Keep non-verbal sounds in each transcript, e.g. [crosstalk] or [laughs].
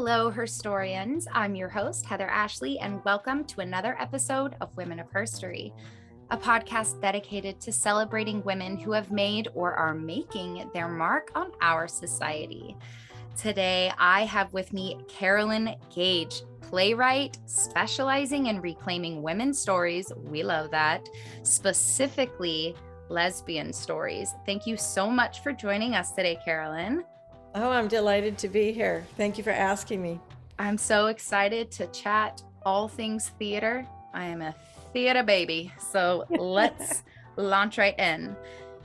Hello, Herstoryans. I'm your host, Heather Ashley, and welcome to another episode of Women of Herstory, a podcast dedicated to celebrating women who have made or are making their mark on our society. Today, I have with me Carolyn Gage, playwright specializing in reclaiming women's stories. We love that, specifically lesbian stories. Thank you so much for joining us today, Carolyn. Oh, I'm delighted to be here. Thank you for asking me. I'm so excited to chat all things theater. I am a theater baby. So [laughs] let's launch right in.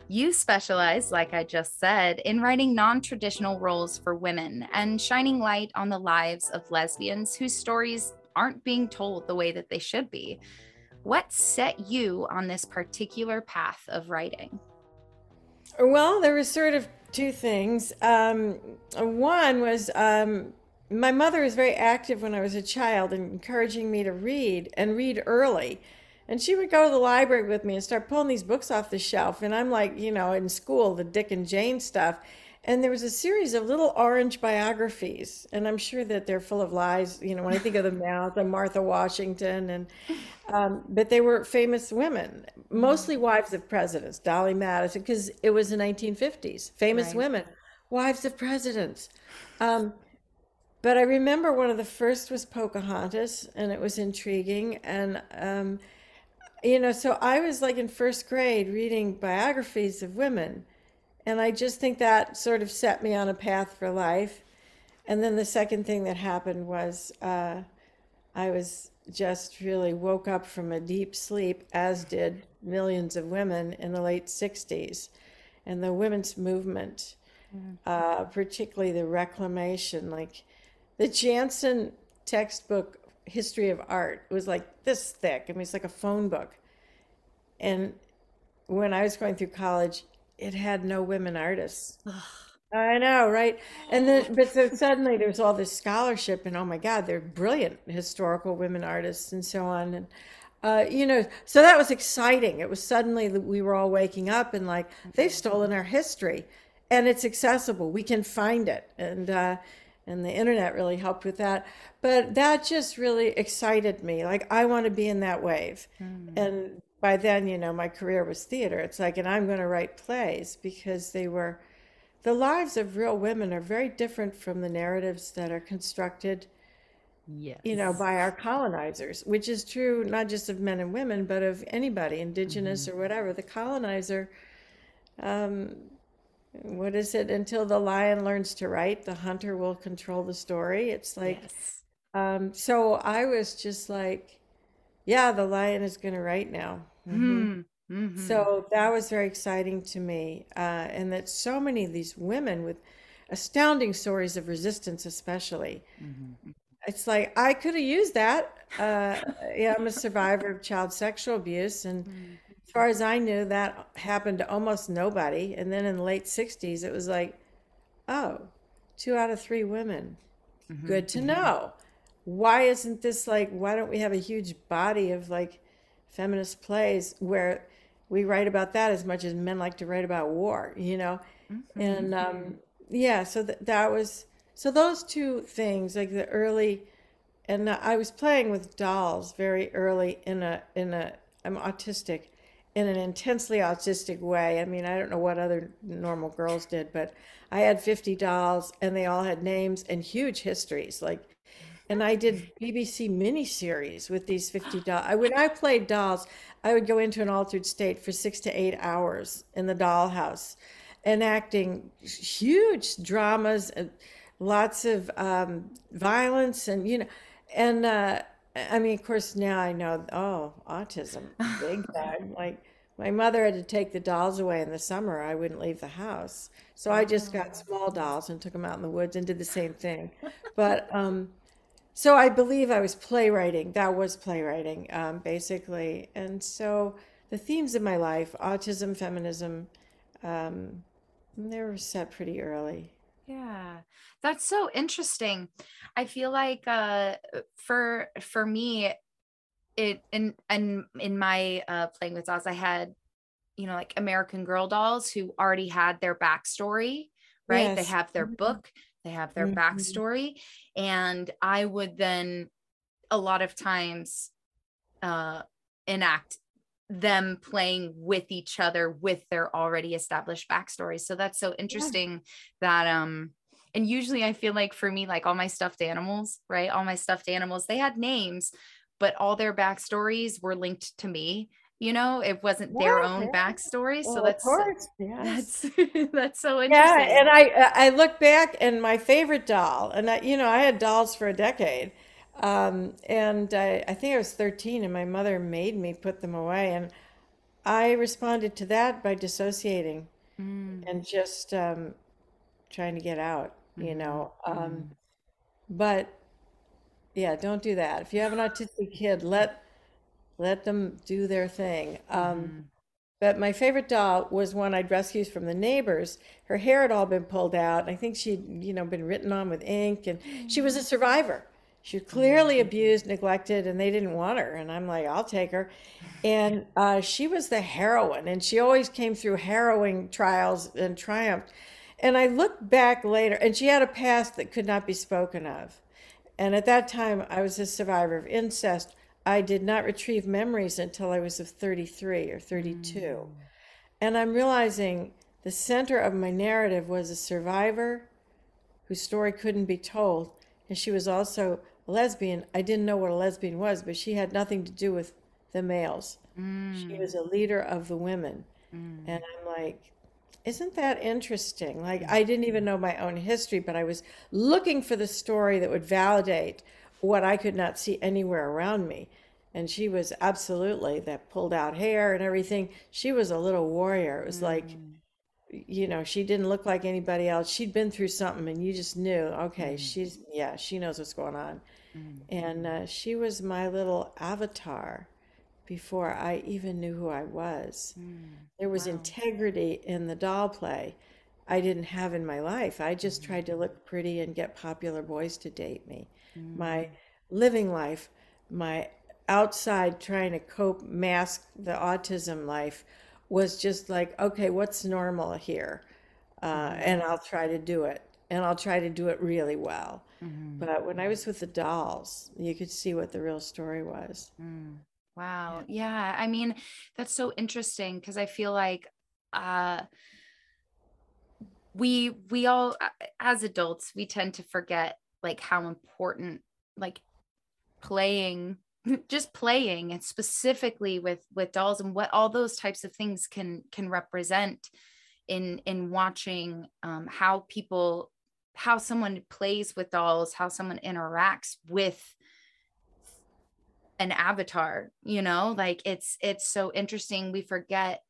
You specialize, like I just said, in writing non traditional roles for women and shining light on the lives of lesbians whose stories aren't being told the way that they should be. What set you on this particular path of writing? Well, there was sort of two things. Um, one was um, my mother was very active when I was a child, encouraging me to read and read early. And she would go to the library with me and start pulling these books off the shelf. And I'm like, you know, in school, the Dick and Jane stuff. And there was a series of little orange biographies. And I'm sure that they're full of lies. You know, when I think of them [laughs] now, the Martha Washington. And, um, but they were famous women, mostly wives of presidents, Dolley Madison, because it was the 1950s, famous right. women, wives of presidents. Um, but I remember one of the first was Pocahontas, and it was intriguing. And, um, you know, so I was like in first grade reading biographies of women. And I just think that sort of set me on a path for life. And then the second thing that happened was uh, I was just really woke up from a deep sleep, as did millions of women in the late 60s. And the women's movement, mm. uh, particularly the reclamation, like the Janson textbook history of art was like this thick. I mean, it's like a phone book. And when I was going through college, it had no women artists. I know, right? And then, but so [laughs] suddenly there's all this scholarship, and oh my God, they're brilliant historical women artists and so on. And, uh, you know, so that was exciting. It was suddenly that we were all waking up and like, they've stolen our history and it's accessible. We can find it. And, uh, and the internet really helped with that but that just really excited me like i want to be in that wave mm. and by then you know my career was theater it's like and i'm going to write plays because they were the lives of real women are very different from the narratives that are constructed yes. you know by our colonizers which is true not just of men and women but of anybody indigenous mm-hmm. or whatever the colonizer um, what is it until the lion learns to write the hunter will control the story it's like yes. um so i was just like yeah the lion is going to write now mm-hmm. Mm-hmm. so that was very exciting to me uh, and that so many of these women with astounding stories of resistance especially mm-hmm. it's like i could have used that uh, yeah i'm a survivor of child sexual abuse and mm-hmm far as I knew, that happened to almost nobody. And then in the late 60s, it was like, oh, two out of three women. Mm-hmm. Good to mm-hmm. know. Why isn't this like, why don't we have a huge body of like feminist plays where we write about that as much as men like to write about war, you know? Mm-hmm. And um, yeah, so th- that was, so those two things, like the early, and I was playing with dolls very early in a, in a, I'm autistic in an intensely autistic way. I mean, I don't know what other normal girls did, but I had 50 dolls and they all had names and huge histories. Like, and I did BBC miniseries with these 50 dolls. I, when I played dolls, I would go into an altered state for six to eight hours in the dollhouse, enacting huge dramas and lots of um, violence and, you know, and, uh, I mean, of course, now I know, oh, autism, big [laughs] time. Like, my mother had to take the dolls away in the summer. I wouldn't leave the house. So I just got small dolls and took them out in the woods and did the same thing. But, um, so I believe I was playwriting. That was playwriting, um, basically. And so the themes of my life, autism, feminism, um, they were set pretty early. Yeah, that's so interesting. I feel like uh, for for me, it in and in my uh, playing with dolls, I had you know like American Girl dolls who already had their backstory, right? Yes. They have their mm-hmm. book, they have their Mhm. backstory and i would then a lot of times uh enact them playing with each other with their already established backstories so that's so interesting that um and usually i feel like for me like all my stuffed animals right all my stuffed animals they had names but all their backstories were linked to me you know it wasn't their own yeah. backstory so that's course, yes. that's [laughs] that's so interesting Yeah, and I I look back and my favorite doll, and I, you know I had dolls for a decade, um, and I, I think I was 13, and my mother made me put them away, and I responded to that by dissociating Mm, and just um, trying to get out, you mhm, know. Um, but yeah, don't do that. If you have an autistic kid, let let them do their thing. Um, mhm, but my favorite doll was one I'd rescued from the neighbors. Her hair had all been pulled out. I think she'd, you know, been written on with ink, and she was a survivor. She was clearly abused, neglected, and they didn't want her. And I'm like, I'll take her. And uh, she was the heroine, and she always came through harrowing trials and triumphed. And I look back later, and she had a past that could not be spoken of. And at that time, I was a survivor of incest. I did not retrieve memories until I was of 33 or 32. Mm. And I'm realizing the center of my narrative was a survivor whose story couldn't be told. And she was also a lesbian. I didn't know what a lesbian was, but she had nothing to do with the males. She mm. was a leader of the women. mm, And I'm like, isn't that interesting? Like, mm. I didn't even know my own history, but I was looking for the story that would validate what I could not see anywhere around me. And she was absolutely that pulled out hair and everything. She was a little warrior. It was like, mm, you know, she didn't look like anybody else. She'd been through something, and you just knew, okay, she's, yeah, she knows what's going on. mm, And uh, she was my little avatar before I even knew who I was. mm. There was Wow. integrity in the doll play I didn't have in my life. I just Mm-hmm. tried to look pretty and get popular boys to date me. Mm. My living life, my outside trying to cope, mask the autism life was just like, okay, what's normal here? Uh, Mm-hmm. and I'll try to do it. And I'll try to do it really well. Mhm. But when I was with the dolls, you could see what the real story was. Mm. Wow. Yeah. I mean, that's so interesting because I feel like uh we we all as adults, we tend to forget like how important like playing [laughs] just playing and specifically with with dolls and what all those types of things can can represent in in watching um how people how someone plays with dolls how someone interacts with an avatar you know? Like it's it's so interesting. We forget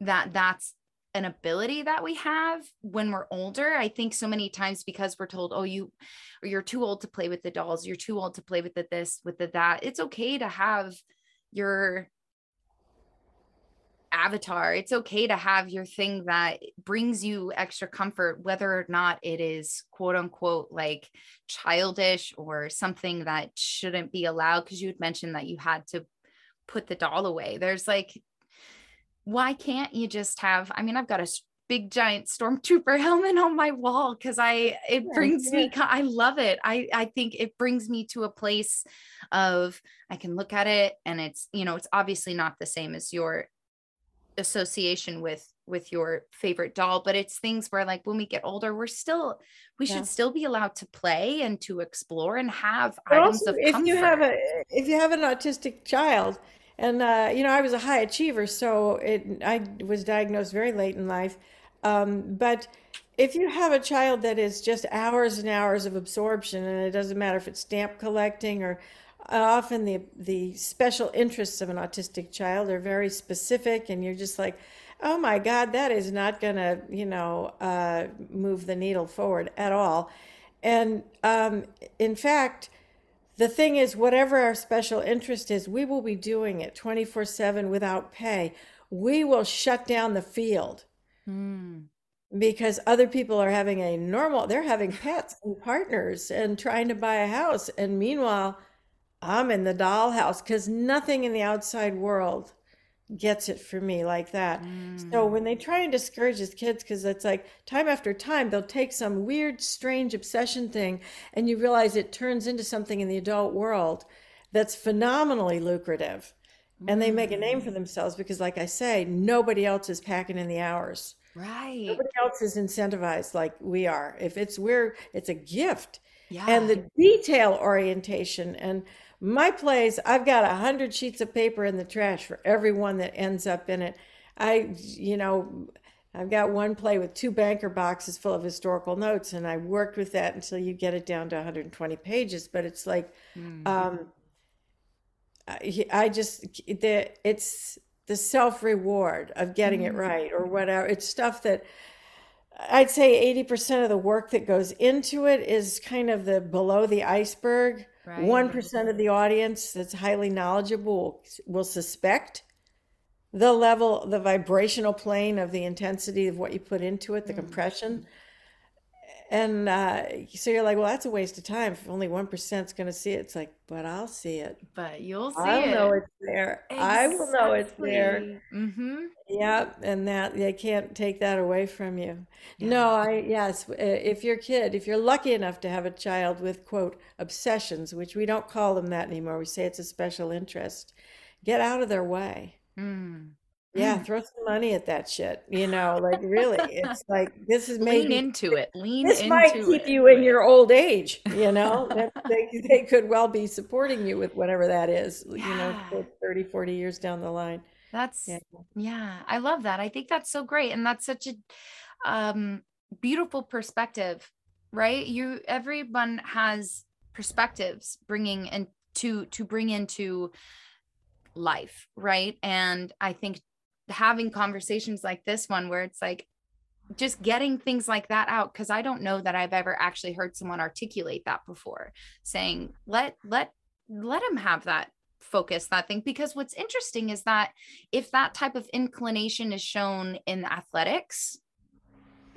that that's an ability that we have when we're older. I think so many times because we're told oh you or you're too old to play with the dolls. You're too old to play with the this with the that. It's okay to have your avatar. It's okay to have your thing that brings you extra comfort whether or not it is quote unquote like childish or something that shouldn't be allowed because you had mentioned that you had to put the doll away. There's like why can't you just have i mean i've got a big giant stormtrooper [laughs] helmet on my wall because i it Yeah, brings me yeah. co- i love it i i think it brings me to a place of i can look at it and it's you know it's obviously not the same as your association with with your favorite doll but it's things where like when we get older we're still we Yeah. should still be allowed to play and to explore and have But items also, of if comfort you have a if you have an autistic child, and uh, you know, I was a high achiever, so it I was diagnosed very late in life. Um, but if you have a child that is just hours and hours of absorption, and it doesn't matter if it's stamp collecting or uh, often the the special interests of an autistic child are very specific, and you're just like, oh my God, that is not gonna, you know, uh, move the needle forward at all. And um, in fact, the thing is, whatever our special interest is, we will be doing it 24 7 without pay. We will shut down the field Mm, because other people are having a normal, they're having pets and partners and trying to buy a house. And meanwhile, I'm in the dollhouse because nothing in the outside world gets it for me like that. Mm. So when they try and discourage his kids, because it's like time after time, they'll take some weird, strange obsession thing, and you realize it turns into something in the adult world that's phenomenally lucrative. And they make a name for mm. themselves because, like I say, nobody else is packing in the hours. Right. Nobody else is incentivized like we are. If it's we're, it's a gift. Yeah. And the detail orientation and my plays, I've got a hundred sheets of paper in the trash for every one that ends up in it. I, you know, I've got one play with two banker boxes full of historical notes, and I worked with that until you get it down to 120 pages. But it's like, mm-hmm. um, I, I just the it's the self reward of getting mm-hmm. it right or whatever. It's stuff that I'd say 80% of the work that goes into it is kind of the below the iceberg. Right. 1% of the audience that's highly knowledgeable will suspect the level, the vibrational plane of the intensity of what you put into it, the mm. compression and uh, so you're like, well, that's a waste of time. If only one percent is going to see it, it's like, but I'll see it. But you'll see I'll it. know it's there. Exactly. I will know it's there. Mm-hmm. Yeah, and that they can't take that away from you. Yeah. No, I yes. If your kid, if you're lucky enough to have a child with quote obsessions, which we don't call them that anymore, we say it's a special interest. Get out of their way. Mm. Yeah, throw some money at that shit. You know, like really, it's [laughs] like this is maybe lean into it. Lean. Into this might keep it. you in your old age. You know, [laughs] they they could well be supporting you with whatever that is. Yeah. You know, 30, 40 years down the line. That's yeah. yeah, I love that. I think that's so great, and that's such a um, beautiful perspective, right? You everyone has perspectives bringing and to to bring into life right and i think having conversations like this one where it's like just getting things like that out because i don't know that i've ever actually heard someone articulate that before saying let let let him have that focus that thing because what's interesting is that if that type of inclination is shown in athletics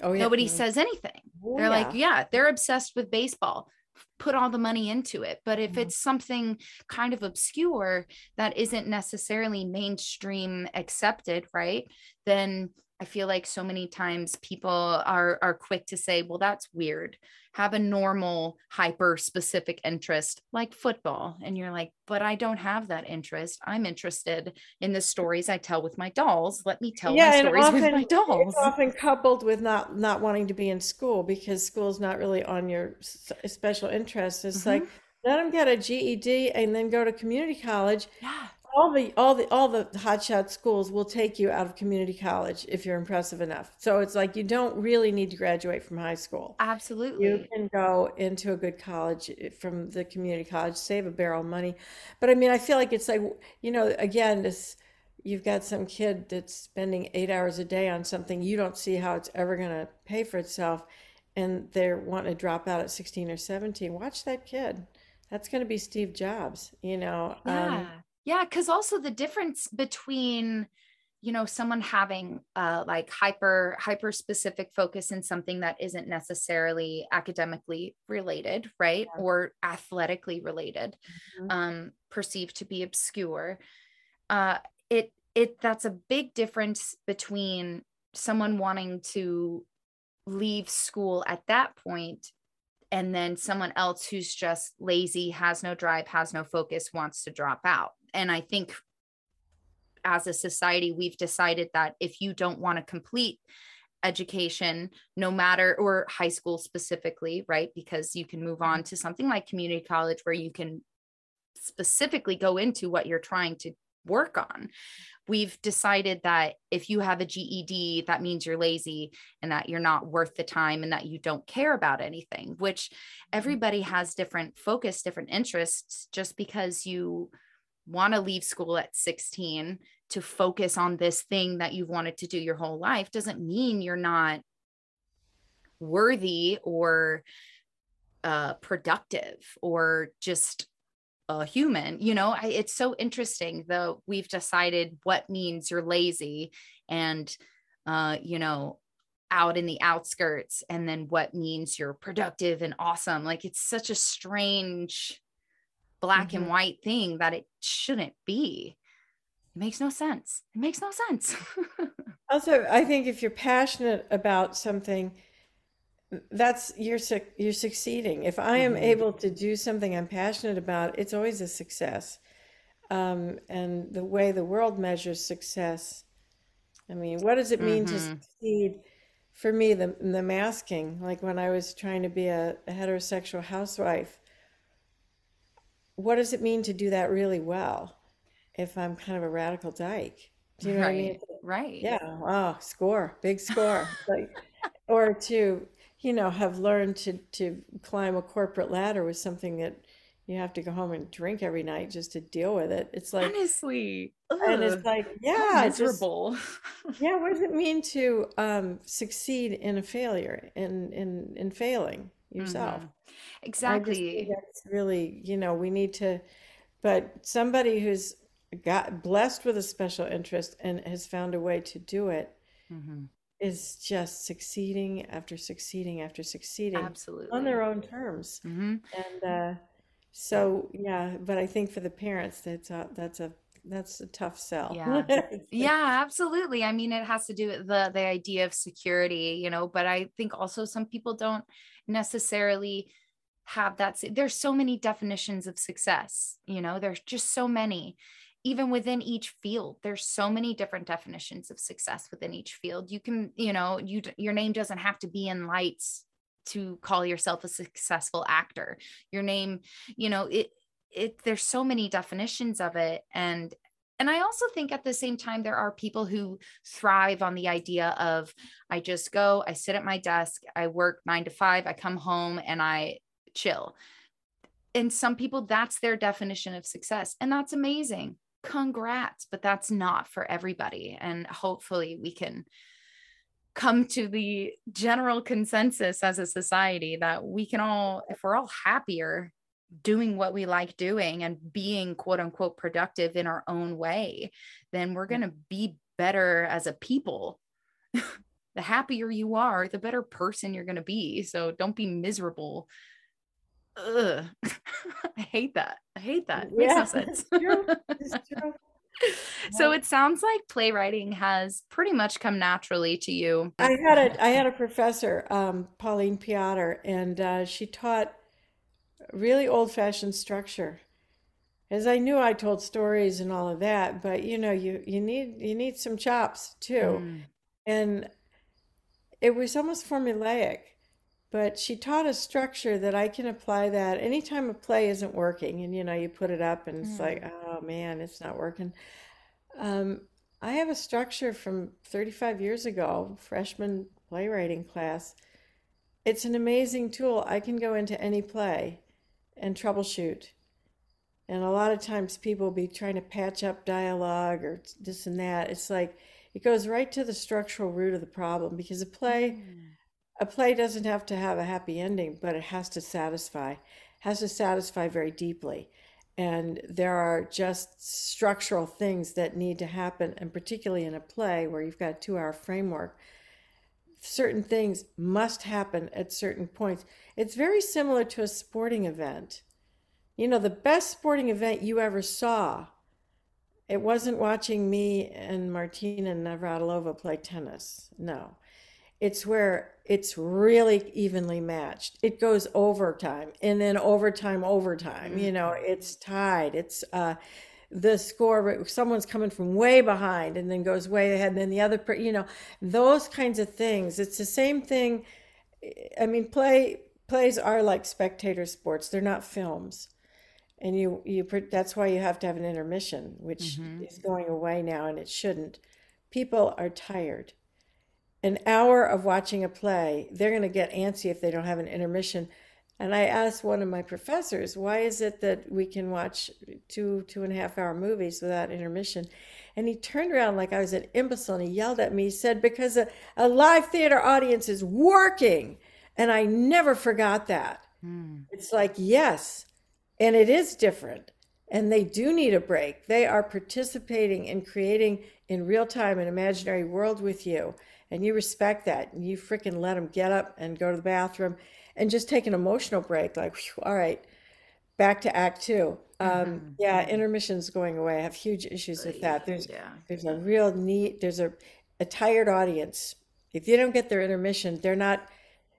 oh yeah. nobody mm-hmm. says anything oh, they're yeah. like yeah they're obsessed with baseball put all the money into it. But if mm-hmm. it's something kind of obscure that isn't necessarily mainstream accepted, right? Then I feel like so many times people are are quick to say, well, that's weird. Have a normal hyper specific interest like football. And you're like, but I don't have that interest. I'm interested in the stories I tell with my dolls. Let me tell yeah, my stories often, with my dolls. It's often coupled with not not wanting to be in school because school's not really on your special interest. It's mm-hmm. like let them get a GED and then go to community college. Yeah all the all the all the hotshot schools will take you out of community college if you're impressive enough. So it's like you don't really need to graduate from high school. Absolutely. You can go into a good college eh, from the community college, save a barrel of money. But I mean, I feel like it's like, you know, again, this you've got some kid that's spending 8 hours a day on something you don't see how it's ever going to pay for itself and they're wanting to drop out at 16 or 17. Watch that kid. That's going to be Steve Jobs, you know. Yeah. Um, yeah, because also the difference between you know someone having uh like hyper hyper specific focus in something that isn't necessarily academically related right yeah. or athletically related mm-hmm. um perceived to be obscure uh it it that's a big difference between someone wanting to leave school at that point and then someone else who's just lazy has no drive has no focus wants to drop out and I think as a society, we've decided that if you don't want to complete education, no matter, or high school specifically, right? Because you can move on mm-hmm. to something like community college where you can specifically go into what you're trying to work on. We've decided that if you have a GED, that means you're lazy and that you're not worth the time and that you don't care about anything, which mm-hmm. everybody has different focus, different interests. Just because you want to leave school at 16 to focus on this thing that you've wanted to do your whole life doesn't mean you're not worthy or uh, productive or just a human you know? I, it's so interesting though we've decided what means you're lazy and uh, you know out in the outskirts and then what means you're productive and awesome. Like it's such a strange black mm-hmm. and white thing that it shouldn't be It makes no sense. It makes no sense. [laughs] Also, I think if you're passionate about something, that's you're suc- you're succeeding. If I am hmm able to do something I'm passionate about, it's always a success. Um, and the way the world measures success, I mean, what does it mean to hmm succeed? For me, the the masking, like when I was trying to be a, a heterosexual housewife, what does it mean to do that really well if I'm kind of a radical dyke? Do you know what I mean? Right. Right. Yeah, Oh, score, big score. Like, [laughs] or to, you know, have learned to to climb a corporate ladder was something that you have to go home and drink every night just to deal with it. It's like, Honestly. and it's like, yeah, just miserable. [laughs] yeah, what does it mean to um succeed in a failure, in in in failing yourself? hmm just think Exactly. that's really, you know, we need to, but somebody who's got blessed with a special interest and has found a way to do it hmm is just succeeding after succeeding after succeeding Absolutely. on their own terms. hmm And uh, so, yeah, but I think for the parents, that's a that's a that's a tough sell. Yeah. [laughs] Yeah, absolutely. I mean, it has to do with the the idea of security, you know, but I think also some people don't necessarily have that. There's so many definitions of success, you know, there's just so many. Even within each field, there's so many different definitions of success within each field. You can, you know, you your name doesn't have to be in lights to call yourself a successful actor. Your name, you know, it it there's so many definitions of it and and I also think at the same time, there are people who thrive on the idea of I just go, I sit at my desk, I work nine to five, I come home and I chill. And some people, that's their definition of success. And that's amazing. Congrats. But that's not for everybody. And hopefully we can come to the general consensus as a society that we can all, if we're all happier doing what we like doing and being quote unquote productive in our own way, then we're going to be better as a people. [laughs] the happier you are, the better person you're going to be. So don't be miserable. Ugh. [laughs] I hate that. I hate that. It makes no [laughs] sense. it's true. It's [laughs] true. so it sounds like playwriting has pretty much come naturally to you. I had a I had a professor, um, Pauline Piotr, and uh, she taught really old-fashioned structure. As I knew I told stories and all of that, but you know, you you need you need some chops too. Mm, And it was almost formulaic, but she taught a structure that I can apply that anytime a play isn't working, and you know, you put it up and it's like, mm, oh man, it's not working. Um, I have a structure from 35 years ago, freshman playwriting class. It's an amazing tool. I can go into any play and troubleshoot. And a lot of times people will be trying to patch up dialogue or this and that. It's like it goes right to the structural root of the problem because a play mm. A play doesn't have to have a happy ending, but it has to satisfy, has to satisfy very deeply. And there are just structural things that need to happen, and particularly in a play where you've got a two-hour framework, certain things must happen at certain points. It's very similar to a sporting event. You know, the best sporting event you ever saw, it wasn't watching me and Martina Navratilova play tennis. No. It's where it's really evenly matched. It goes overtime and then overtime, overtime. You know, Mhm. it's tied. It's uh, the score, someone's coming from way behind and then goes way ahead, and then the other, you know, those kinds of things. It's the same thing. I mean, play plays are like spectator sports. They're not films. And you you that's why you have to have an intermission, which Mhm. is going away now and it shouldn't. People are tired an hour of watching a play, they're going to get antsy if they don't have an intermission. And I asked one of my professors, why is it that we can watch two, two and a half hour movies without intermission? And he turned around like I was an imbecile and he yelled at me. He said, because a, a live theater audience is working. And I never forgot that. Mm. It's like, yes, and it is different. And they do need a break. They are participating in creating in real time an imaginary world with you. And you respect that. And you freaking let them get up and go to the bathroom and just take an emotional break. Like, "Phew, all right. back to Act Two. Um, mm-hmm. Yeah, mm-hmm. intermissions going away. I have huge issues with that. There's yeah. there's a real need. There's a a tired audience. If you don't get their intermission, they're not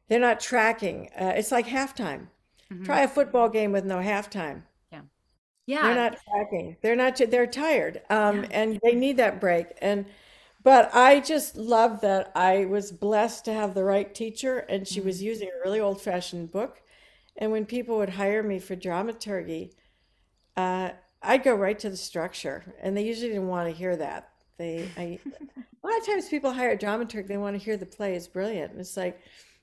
they're not tracking. Uh, it's like halftime. Mm-hmm. Try a football game with no halftime. Yeah, yeah. They're not tracking. They're not. They're tired, um, yeah. and they need that break. And but I just love that I was blessed to have the right teacher, and she mm-hmm. was using a really old fashioned book. And when people would hire me for dramaturgy, uh, I'd go right to the structure, and they usually didn't want to hear that. They, I, a lot of times people hire a dramaturg, they want to hear the play is brilliant. And it's like,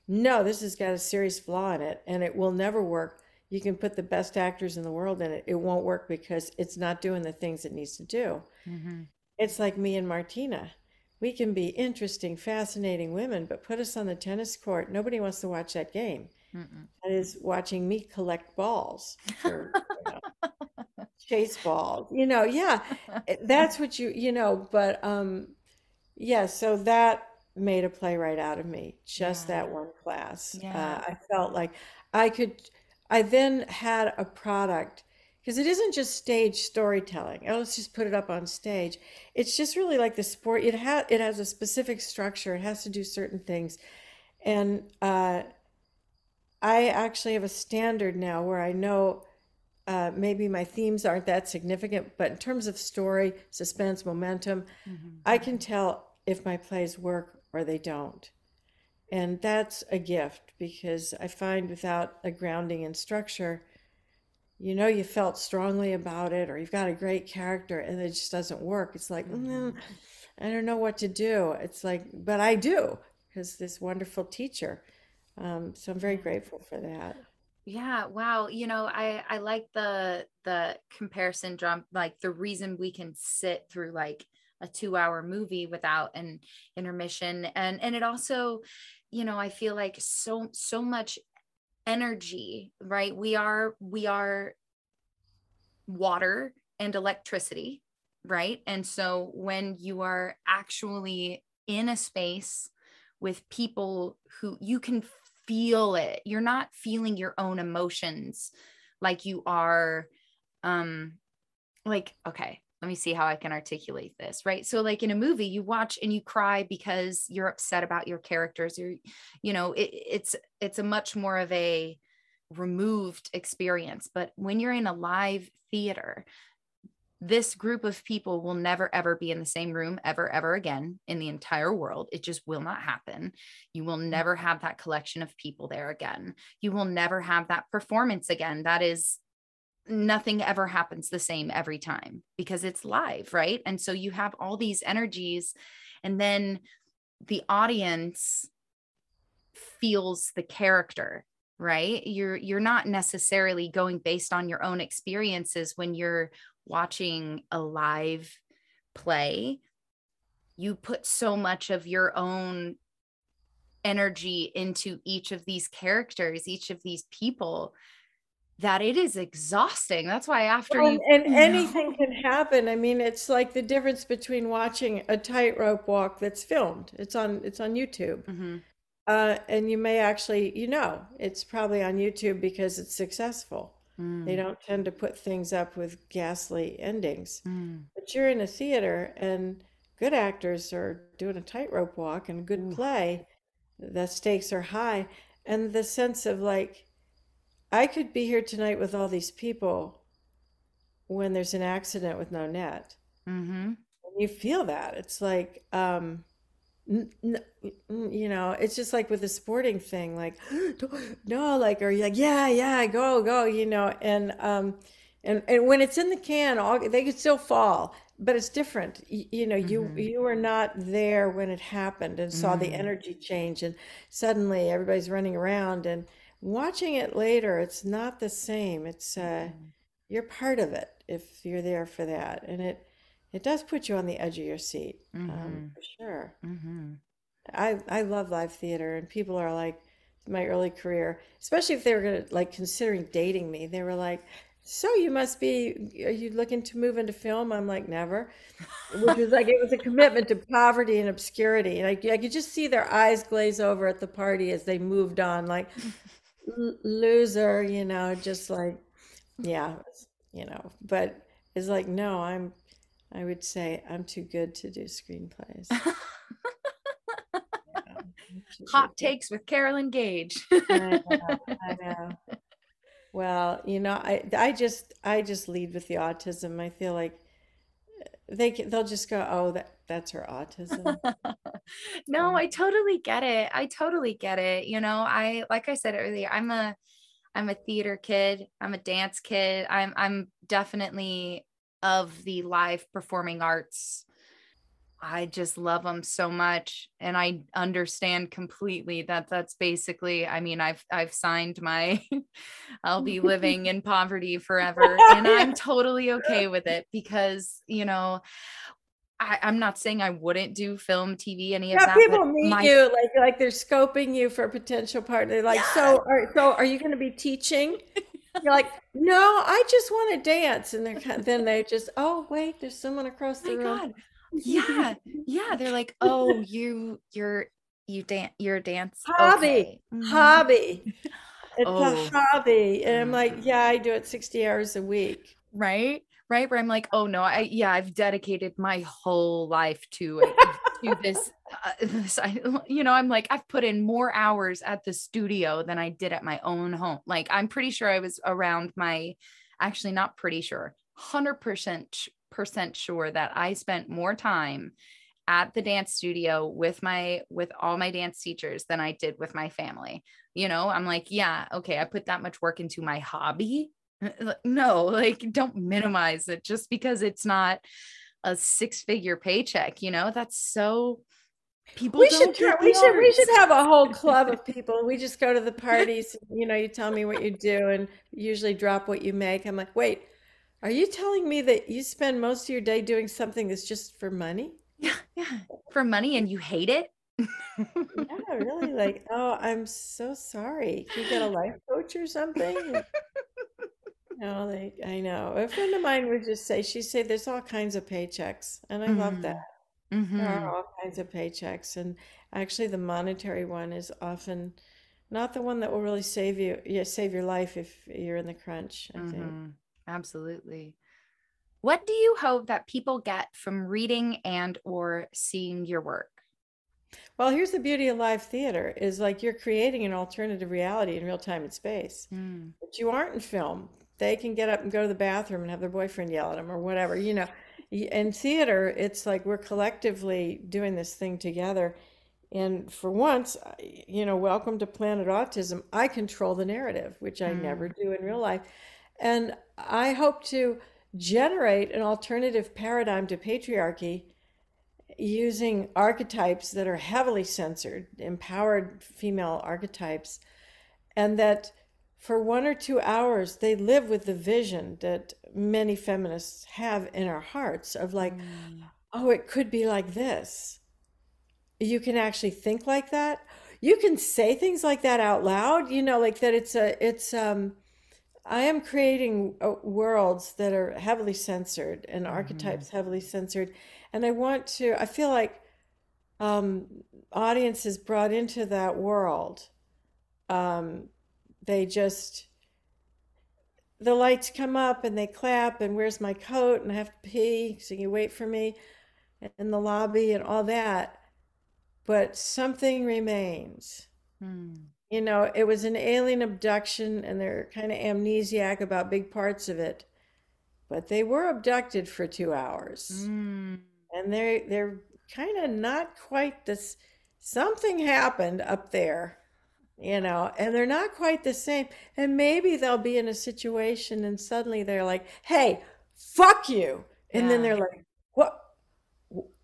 no, this has got a serious flaw in it, and it will never work. You can put the best actors in the world in it, it won't work because it's not doing the things it needs to do. Mm-hmm. It's like me and Martina we can be interesting, fascinating women, but put us on the tennis court. Nobody wants to watch that game. Mm-mm. That is watching me collect balls, for, you know, [laughs] chase balls. You know, yeah, eh, that's what you you know. But um, yeah, so that made a playwright out of me. Just yeah. that one class. Yeah. Uh, I felt like I could. I then had a product because it isn't just stage storytelling. Oh, let's just put it up on stage. It's just really like the sport. It has it has a specific structure. It has to do certain things, and uh, I actually have a standard now where I know uh, maybe my themes aren't that significant, but in terms of story, suspense, momentum, mm-hmm. I can tell if my plays work or they don't. And that's a gift because I find without a grounding in structure, you know you felt strongly about it or you've got a great character and it just doesn't work. It's like mm, mm-hmm. i don't know what to do. It's like but i do because this wonderful teacher um, so i'm very grateful for that. Yeah wow you know i i like the the comparison drum like the reason we can sit through like a two hour movie without an intermission and and it also you know i feel like so so much energy right? We are we are water and electricity right? And so when you are actually in a space with people who you can feel it. You're not feeling your own emotions like you are um like okay let me see how I can articulate this, right? So like in a movie, you watch and you cry because you're upset about your characters. You're, you know, it, it's it's a much more of a removed experience. But when you're in a live theater, this group of people will never ever be in the same room ever ever again in the entire world it just will not happen you will never mm-hmm. have that collection of people there again you will never have that performance again that is nothing ever happens the same every time because it's live, right? And so you have all these energies, and then the audience feels the character right you're you're not necessarily going based on your own experiences when you're watching a live play you put so much of your own energy into each of these characters each of these people that it is exhausting. That's why after well, you and anything can happen. I mean, it's like the difference between watching a tightrope walk that's filmed. It's on it's on YouTube. Mm-hmm. Uh, and you may actually, you know, it's probably on YouTube because it's successful. Mm. They don't tend to put things up with ghastly endings. Mm. But you're in a theater and good actors are doing a tightrope walk and good Ooh. play. The stakes are high. And the sense of like, I could be here tonight with all these people when there's an accident with no net. Mm-hmm. You feel that. It's like, um, n- n- you know, it's just like with the sporting thing, like, [gasps] no, like, or you like, yeah, yeah, go, go, you know, and, um, and, and when it's in the can, all, they could still fall, but it's different. You, you know, mm-hmm. you, you were not there when it happened and saw mm-hmm. the energy change and suddenly everybody's running around and, watching it later it's not the same it's uh mm-hmm. you're part of it if you're there for that and it it does put you on the edge of your seat um, mm-hmm. um, for sure mm-hmm. i i love live theater and people are like my early career especially if they were gonna like considering dating me they were like so you must be are you looking to move into film i'm like never which was like it was a commitment to poverty and obscurity and I, I could just see their eyes glaze over at the party as they moved on like loser, you know, just like yeah, you know, but it's like, no, I'm, I would say I'm too good to do screenplays. [laughs] Yeah, Hot takes with Carolyn Gage. [laughs] I know, I know. Well, you know, I I just I just lead with the autism. I feel like they can, they'll just go, oh, that that's her autism. [laughs] no, I totally get it. I totally get it. You know, I like I said earlier, I'm a I'm a theater kid. I'm a dance kid. I'm I'm definitely of the live performing arts. I just love them so much and I understand completely that that's basically I mean I've I've signed my [laughs] I'll be living in poverty forever [laughs] and I'm totally okay with it because you know I, I'm not saying I wouldn't do film, TV, any of Yeah, that, people meet my you like like they're scoping you for a potential partner. Like, yeah, so are so are you going to be teaching? You're like, no, I just want to dance, and they're kind then they just, oh wait, there's someone across the my room. God. Yeah. [laughs] Yeah. They're like, oh, you you're you dance your dance. Hobby, Okay. Mhm. hobby. [laughs] It's a Oh. hobby, and I'm like, Mhm. yeah, I do it 60 hours a week. right right where i'm like oh no i yeah i've dedicated my whole life to it to this uh, [laughs] this I, you know i'm like i've put in more hours at the studio than i did at my own home like i'm pretty sure i was around my actually not pretty sure 100% sh- percent sure that i spent more time at the dance studio with my with all my dance teachers than i did with my family you know i'm like yeah okay i put that much work into my hobby uh, No, like don't minimize it just because it's not a six figure paycheck, you know? That's so people We should try, we should we should have a whole club of [laughs] people. We just go to the parties, you know, you tell me what you do and usually drop what you make. I'm like, wait, are you telling me that you spend most of your day doing something that's just for money? Yeah, yeah. For money and you hate it. Yeah, really? Like, oh, I'm so sorry. Can you get a life coach or something? No, like I know. A friend of mine would just say, she'd say, there's all kinds of paychecks. And I love that. Mm-hmm. There Mm-hmm. are all kinds of paychecks. And actually the monetary one is often not the one that will really save you, yeah, save your life if you're in the crunch, I think. Absolutely. What do you hope that people get from reading and or seeing your work? Well, here's the beauty of live theater is like you're creating an alternative reality in real time and space. Mm. But you aren't in film. They can get up and go to the bathroom and have their boyfriend yell at them or whatever, you know. In theater, it's like we're collectively doing this thing together. And for once, you know, welcome to Planet Autism. I control the narrative, which I never Mm. do in real life. And I hope to generate an alternative paradigm to patriarchy using archetypes that are heavily censored, empowered female archetypes, and that for one or two hours they live with the vision that many feminists have in our hearts of like, Mm. oh, it could be like this. You can actually think like that. You can say things like that out loud, you know, like that it's a, it's, um, I am creating uh, worlds that are heavily censored and Mm-hmm. archetypes heavily censored. And I want to, I feel like um, audiences brought into that world, um, they just, the lights come up and they clap and where's my coat and I have to pee, so you wait for me in the lobby and all that. But something remains. Mm. You know, it was an alien abduction and they're kind of amnesiac about big parts of it. But they were abducted for two hours. Mm. And they're they're kind of not quite this something happened up there, you know, and they're not quite the same. And maybe they'll be in a situation and suddenly they're like, hey, fuck you. And then they're like, what?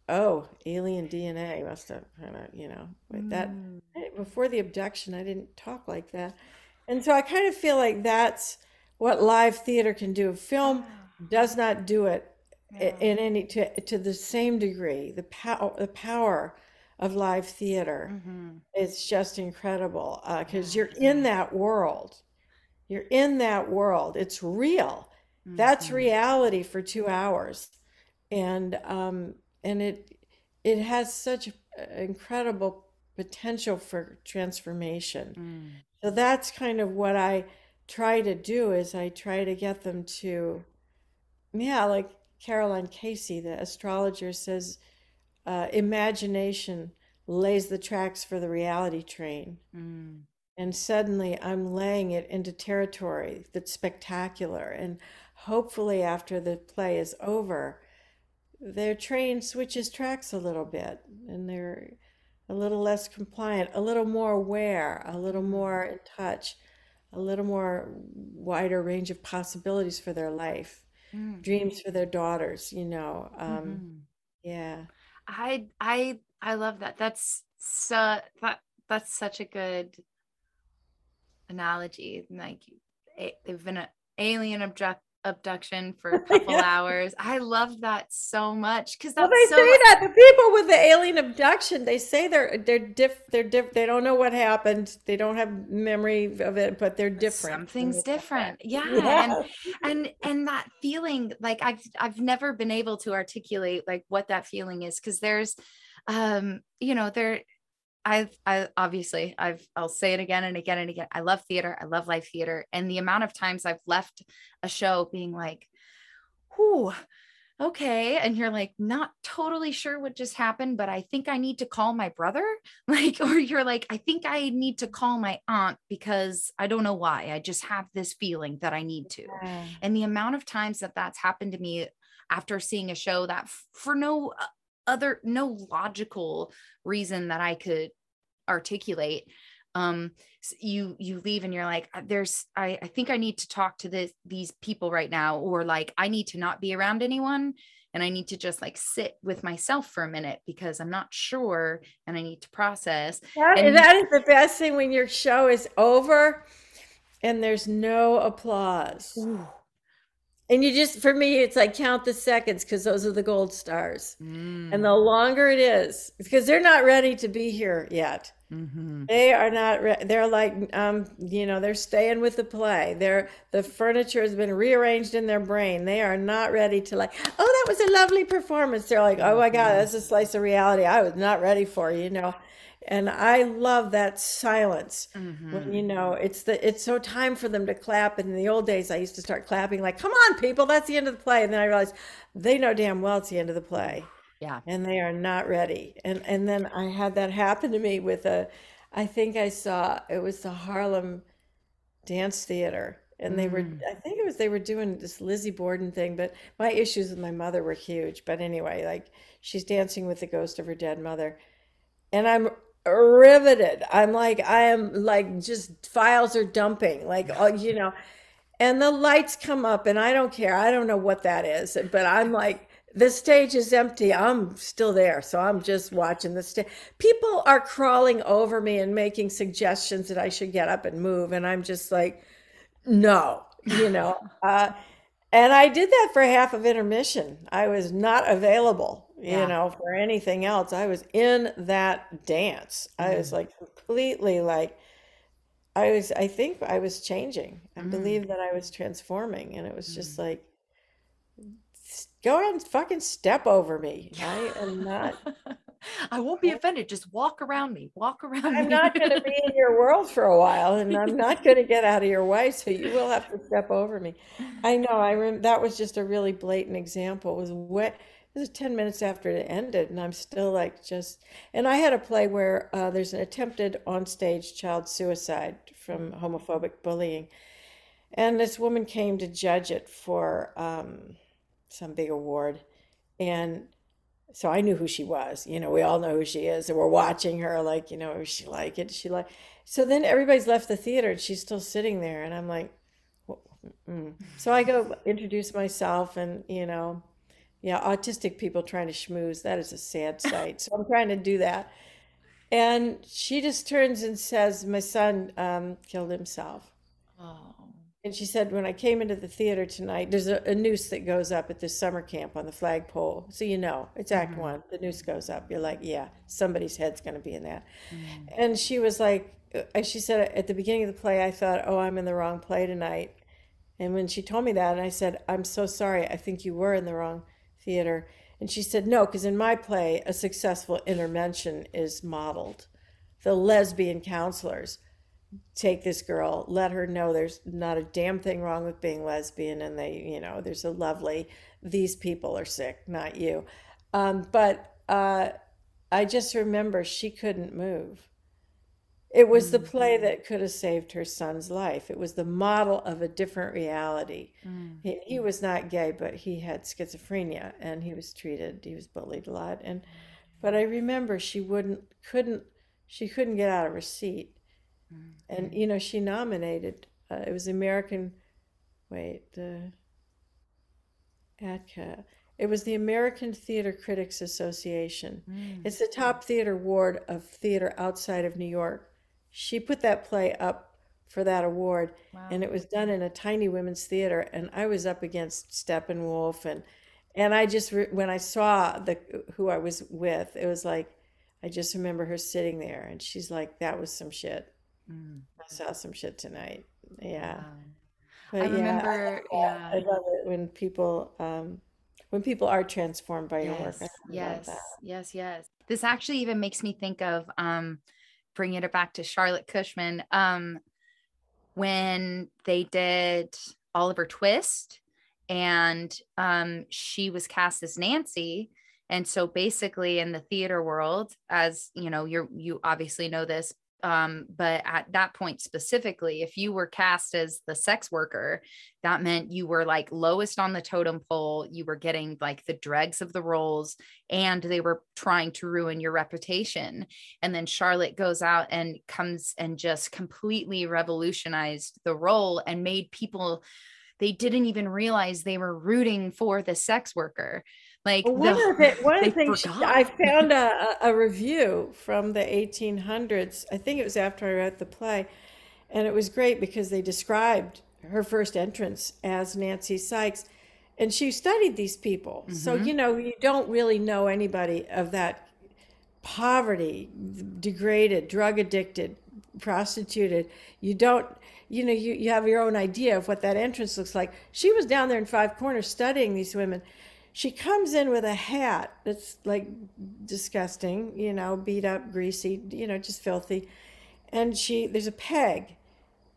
Oh, alien DNA must have kind of, you know, like that Mm. Before the abduction, I didn't talk like that. And so I kind of feel like that's what live theater can do. Film [gasps] does not do it Yeah. in any to, to the same degree. The power the power of live theater Mhm. is just incredible because you're in that world. You're in that world. It's real. That's Mhm. reality for two hours, and um, and it it has such incredible potential for transformation. Mm. So that's kind of what I try to do is I try to get them to, yeah, like Caroline Casey, the astrologer, says, uh, imagination lays the tracks for the reality train. Mm. And suddenly I'm laying it into territory that's spectacular. And hopefully, after the play is over, their train switches tracks a little bit and they're a little less compliant, a little more aware, a little more in touch, a little more wider range of possibilities for their life, mm. dreams for their daughters, you know. Um, mm-hmm. Yeah. I I I love that. That's so that that's such a good analogy. Like they've been an alien abduct abduction for a [laughs] couple yeah. hours. I love that so much because that's well, they so... say that the people with the alien abduction, they say they're they're diff they're diff they don't know what happened. They don't have memory of it, but they're different. Something's [laughs] different. Yeah. yeah. And and and that feeling, like I've I've never been able to articulate like what that feeling is because there's um, you know, there I've I obviously I've I'll say it again and again and again. I love theater. I love live theater. And the amount of times I've left a show being like, whew, okay. And you're like not totally sure what just happened, but I think I need to call my brother. [laughs] Like, or you're like, I think I need to call my aunt because I don't know why. I just have this feeling that I need to. Yeah. And the amount of times that that's happened to me after seeing a show that for no uh, other no logical reason that I could articulate. Um you you leave and you're like uh, there's I, I think i need to talk to this these people right now or like i need to not be around anyone and i need to just like sit with myself for a minute because i'm not sure and i need to process. That, and that is the best thing when your show is over and there's no applause. Ooh. And you just, for me, it's like count the seconds because those are the gold stars. Mm. And the longer it is, because they're not ready to be here yet. Mm-hmm. They are not. Re- they're like, um, you know, they're staying with the play. They're the furniture has been rearranged in their brain. They are not ready to like. Oh, that was a lovely performance. They're like, oh my god, mm-hmm. that's a slice of reality I was not ready for. You know, and i love that silence mm-hmm. when you know it's the it's so time for them to clap. And in the old days i used to start clapping like come on people that's the end of the play. And then i realized they know damn well it's the end of the play. Yeah. And they are not ready. And and then i had that happen to me with a i think i saw it was the harlem dance theater. And they were mm. i think it was they were doing this lizzie borden thing but my issues with my mother were huge. But anyway like she's dancing with the ghost of her dead mother. And i'm riveted. I'm like, I am like, just files are dumping, like, you know, and the lights come up, and I don't care. I don't know what that is, but I'm like, the stage is empty. I'm still there. So I'm just watching the stage. People are crawling over me and making suggestions that I should get up and move. And I'm just like, no, you know. [laughs] Uh, and I did that for half of intermission. I was not available, yeah. you know, for anything else. I was in that dance. Mm. I was mm. like completely like I was I think I was changing. I mm. believe that I was transforming and it was just mm. like go ahead and fucking step over me. I am not [laughs] I won't be offended. Just walk around me. Walk around I'm me. not going to be in your world for a while, and I'm not going to get out of your way. So you will have to step over me. [laughs] I know. I rem- that was just a really blatant example. Was wet. It was ten minutes after it ended, and I'm still like just. And I had a play where uh, there's an attempted onstage child suicide from homophobic bullying, and this woman came to judge it for um, some big award, and so I knew who she was. You know, we all know who she is, and we're watching her. Like, you know, is she like it? Is she like? So then everybody's left the theater, and she's still sitting there, and I'm like, mm. so I go introduce myself, and you know, yeah, autistic people trying to schmooze. That is a sad sight. So I'm trying to do that, and she just turns and says, "My son um, killed himself." Oh. And she said, when I came into the theater tonight, there's a, a, noose that goes up at this summer camp on the flagpole. So you know, it's Act mm-hmm. One. The noose goes up. You're like, yeah, somebody's head's going to be in that. Mm-hmm. And she was like, uh, she said at the beginning of the play, I thought, oh, I'm in the wrong play tonight. And when she told me that, and I said, I'm so sorry. I think you were in the wrong theater. And she said, no, because in my play, a successful intervention is modeled. The lesbian counselors take this girl, let her know there's not a damn thing wrong with being lesbian, and they, you know, there's a lovely, these people are sick, not you. Um, but uh, I just remember she couldn't move. It was the play mm. that could have saved her son's life. It was the model of a different reality. He, he mm. was not gay, but he had schizophrenia and he was treated. He was bullied a lot. And but I remember she wouldn't, couldn't, she couldn't get out of her seat. And mm-hmm. you know, she nominated. Uh, it was American. Wait, the ATCA. It was the American Theater Critics Association. Mm, it's the top theater award of theater outside of New York. She put that play up for that award, Wow. and it was done in a tiny women's theater. And I was up against Steppenwolf, and and I just re- when I saw the who I was with, it was like I just remember her sitting there, and she's like, "That was some shit. Mm. I saw some shit tonight." Yeah. Wow. But I yeah, I remember, love yeah. I love it when people um when people are transformed by your work. Yes, I love yes, yes, yes. This actually even makes me think of um bringing it back to Charlotte Cushman um when they did Oliver Twist and um she was cast as Nancy. And so basically in the theater world as you know you're you obviously know this um but at that point specifically if you were cast as the sex worker that meant you were like lowest on the totem pole you were getting like the dregs of the roles and they were trying to ruin your reputation. And then charlotte goes out and comes and just completely revolutionized the role and made people they didn't even realize they were rooting for the sex worker like Well, one the- of the one of the things. I found [laughs] a, a review from the 1800s. I think it was after I wrote the play, and it was great because they described her first entrance as Nancy Sikes, and she studied these people. So Mm-hmm. you know you don't really know anybody of that poverty, degraded, drug addicted, prostituted. You don't, you know, you, you have your own idea of what that entrance looks like. She was down there in Five Corners studying these women. She comes in with a hat that's like disgusting, you know, beat up, greasy, you know, just filthy. And she, there's a peg,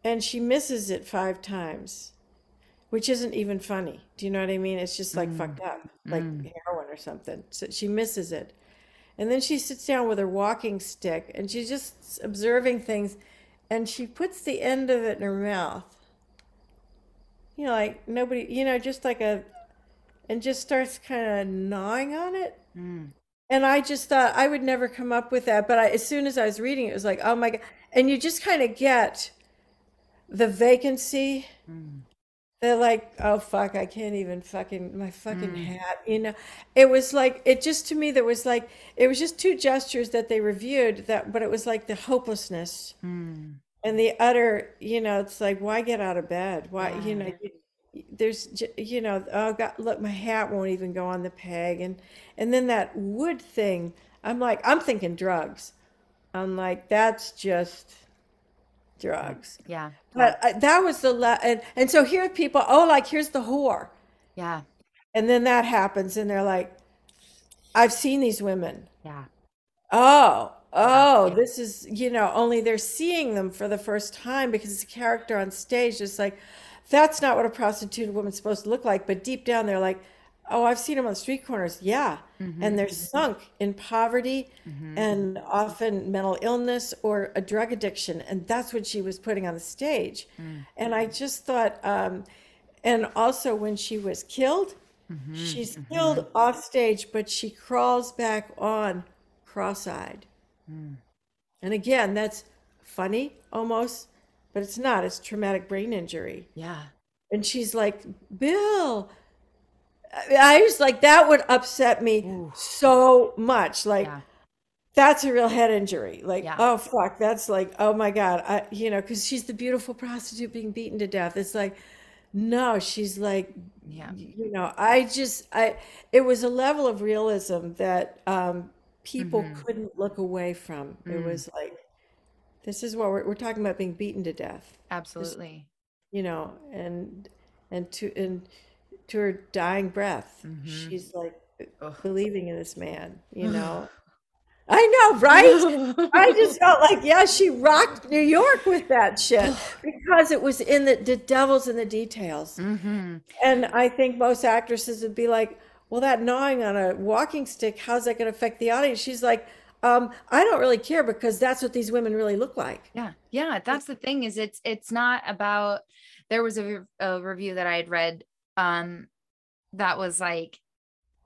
and she misses it five times, which isn't even funny. Do you know what I mean? It's just like mm. fucked up, like mm. heroin or something. So she misses it. And then she sits down with her walking stick and she's just observing things and she puts the end of it in her mouth. You know, like nobody, you know, just like a, and just starts kind of gnawing on it. Mm. And I just thought I would never come up with that. But I, as soon as I was reading it, it was like, oh my God. And you just kind of get the vacancy. Mm. They're like, oh fuck, I can't even fucking my fucking mm. hat. You know, it was like it just to me there was like it was just two gestures that they reviewed that, but it was like the hopelessness mm. and the utter. You know, it's like why get out of bed? Why you know. You, there's you know oh god look my hat won't even go on the peg. And and then that wood thing i'm like i'm thinking drugs. I'm like that's just drugs. Yeah. But uh, that was the la- and, and so here are people oh like here's the whore. Yeah. And then that happens and they're like i've seen these women. Yeah. Oh oh this is you know only they're seeing them for the first time because it's a character on stage just like that's not what a prostituted woman's supposed to look like but deep down they're like oh i've seen them on street corners. Yeah. Mm-hmm. And they're sunk in poverty mm-hmm. and often mental illness or a drug addiction and that's what she was putting on the stage. Mm-hmm. And i just thought um, and also when she was killed she's killed off stage but she crawls back on cross-eyed. Mm. And again that's funny almost but it's not it's traumatic brain injury. Yeah. And she's like bill. I was like that would upset me so much. Like yeah. that's a real head injury. Like Yeah. oh fuck that's like oh my god i you know because she's the beautiful prostitute being beaten to death. It's like no she's like Yeah. you know i just i it was a level of realism that um people Mm-hmm. couldn't look away from. Mm. it was like this is what we're, we're talking about being beaten to death absolutely you know and and to and to her dying breath Mhm. she's like Ugh. believing in this man you [sighs] know I know, right? I just [laughs] felt like, yeah, she rocked New York with that shit [sighs] because it was in the, the devil's in the details. Mm-hmm. And I think most actresses would be like, well, that gnawing on a walking stick, how's that going to affect the audience? She's like, um, I don't really care because that's what these women really look like. Yeah. Yeah. That's the thing is it's, it's not about, there was a, a review that I had read, um, that was like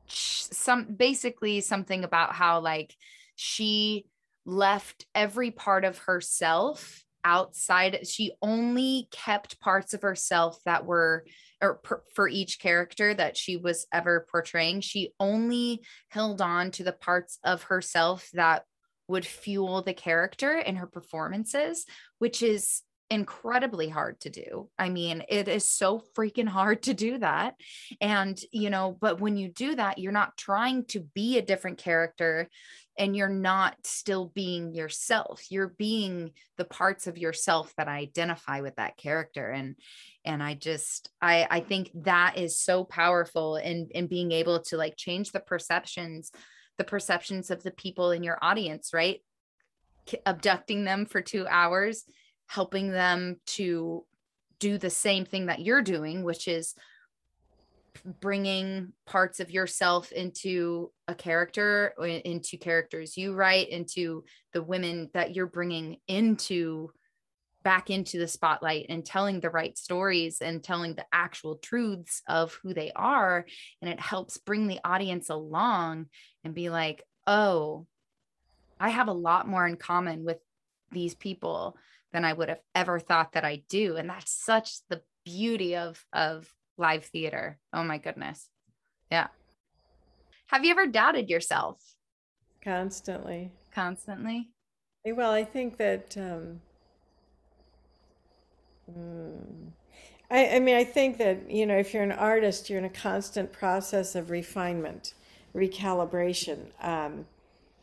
some basically something about how like she left every part of herself outside she only kept parts of herself that were or per, for each character that she was ever portraying she only held on to the parts of herself that would fuel the character in her performances which is incredibly hard to do. I mean, it is so freaking hard to do that. And, you know, but when you do that, you're not trying to be a different character and you're not still being yourself. You're being the parts of yourself that identify with that character. And, and I just, I, I think that is so powerful in, in being able to like change the perceptions, the perceptions of the people in your audience, right? Abducting them for two hours helping them to do the same thing that you're doing, which is bringing parts of yourself into a character into characters you write into the women that you're bringing into back into the spotlight and telling the right stories and telling the actual truths of who they are and it helps bring the audience along and be like oh i have a lot more in common with these people than I would have ever thought that I do. And that's such the beauty of of live theater. Oh my goodness. Yeah. Have you ever doubted yourself? Constantly. Constantly. Well, I think that um mm, I, I mean, I think that, you know, if you're an artist, you're in a constant process of refinement, recalibration, um,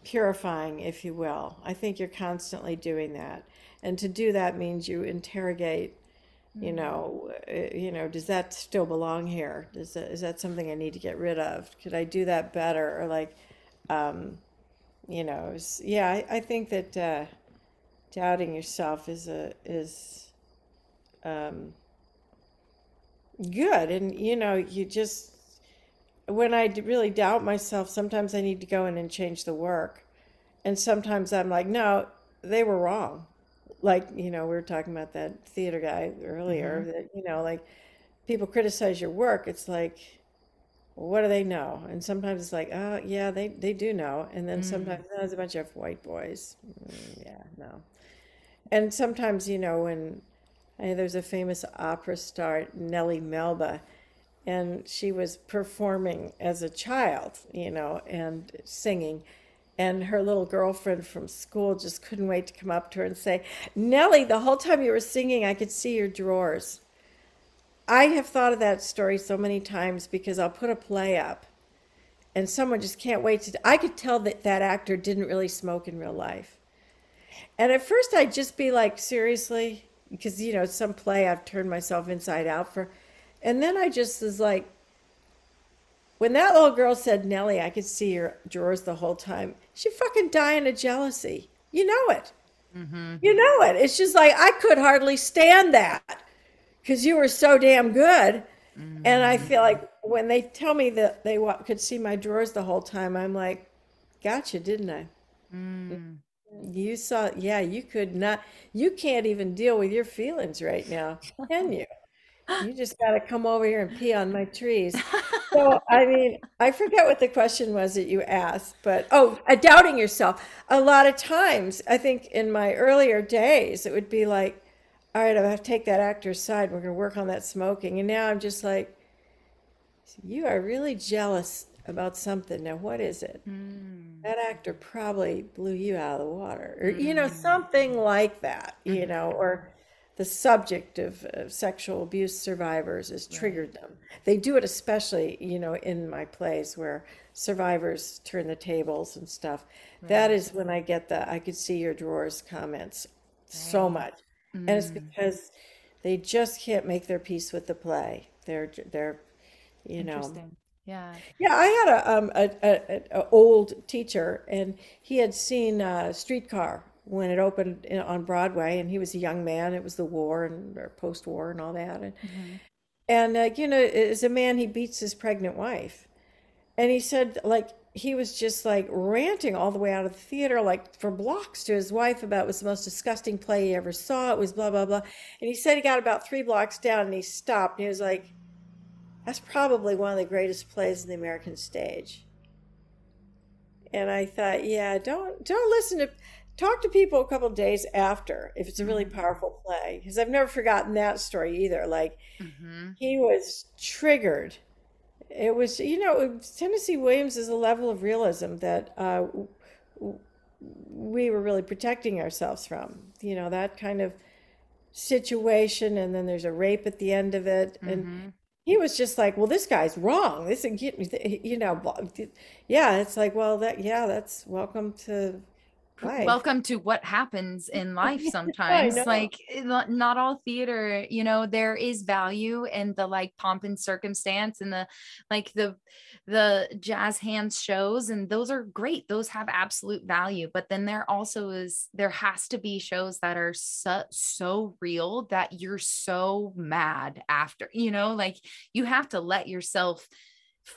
purifying, if you will. I think you're constantly doing that. And to do that means you interrogate you mm-hmm. know uh, you know does that still belong here? Does that, is that something i need to get rid of? Could i do that better? Or like um you know yeah I, I think that uh doubting yourself is a is um good. And you know you just when i really doubt myself sometimes i need to go in and change the work. And sometimes i'm like no they were wrong. Like you know we were talking about that theater guy earlier mm-hmm. that you know like people criticize your work. It's like what do they know? And sometimes it's like oh yeah they they do know. And then mm. sometimes oh, there's a bunch of white boys. Mm, yeah no. And sometimes you know when there's a famous opera star nellie melba and she was performing as a child you know and singing and her little girlfriend from school just couldn't wait to come up to her and say, Nellie, the whole time you were singing, I could see your drawers. I have thought of that story so many times because I'll put a play up and someone just can't wait to. I could tell that that actor didn't really smoke in real life. And at first I'd just be like, seriously? Because, you know, some play I've turned myself inside out for. And then I just was like, when that little girl said, Nellie, I could see your drawers the whole time, she fucking dying of jealousy. You know it. Mm-hmm. You know it. It's just like, I could hardly stand that because you were so damn good. Mm-hmm. And I feel like when they tell me that they could see my drawers the whole time, I'm like, gotcha, didn't I? Mm. You saw, yeah, you could not, you can't even deal with your feelings right now, can you? you just [laughs] got to come over here and pee on my trees. So, I mean, I forget what the question was that you asked, but oh, uh, doubting yourself. A lot of times, I think in my earlier days, it would be like, all right, I have to take that actor aside. We're going to work on that smoking. And now I'm just like, you are really jealous about something. Now, what is it? Mm. That actor probably blew you out of the water, or, mm. you know, hmm. something like that, you hmm. know, or the subject of, sexual abuse survivors has triggered them. They do it especially, you know, in my plays where survivors turn the tables and stuff. Right. That is when I get the I could see your drawers comments so much. Mm. And it's mm. because they just can't make their peace with the play. They're they're you know Yeah. Yeah, I had a um a, a, a old teacher, and he had seen uh, Streetcar when it opened in, on Broadway, and he was a young man. It was the war and or post-war and all that, and hmm and uh, you know, as a man, he beats his pregnant wife, and he said like he was just like ranting all the way out of the theater, like for blocks to his wife about it was the most disgusting play he ever saw. It was blah blah blah, and he said he got about three blocks down, and he stopped, and he was like. That's probably one of the greatest plays in the American stage. And I thought, yeah, don't don't listen to talk to people a couple days after if it's a really hmm powerful play because I've never forgotten that story either. Like hmm he was triggered. It was, you know, Tennessee Williams is a level of realism that uh, we were really protecting ourselves from. You know, that kind of situation, and then there's a rape at the end of it, and hmm he was just like, "Well, this guy's wrong. This, you know, yeah." It's like, well, that, yeah, that's welcome to life. welcome to what happens in [laughs] life sometimes know. like eh, not all theater you know there is value in the like pomp and circumstance and the like the the jazz hands shows and those are great those have absolute value but then there also is there has to be shows that are so so real that you're so mad after you know like you have to let yourself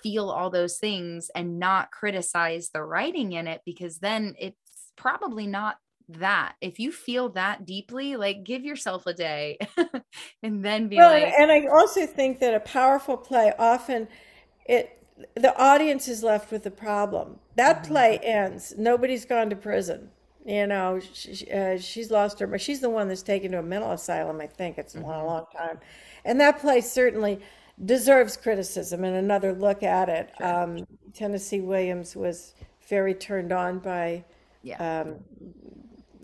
feel all those things and not criticize the writing in it because then it's probably not that. If you feel that deeply, like give yourself a day [laughs] and then be Well, and, like, and I also think that a powerful play often it the audience is left with the problem. That Mhm, play ends. Nobody's gone to prison. You know, she, uh, she's lost her, but she's the one that's taken to a mental asylum. I think it's been a mhm, long time, and that play certainly deserves criticism and another look at it. sure. Um, Tennessee Williams was very turned on by, Yeah. um,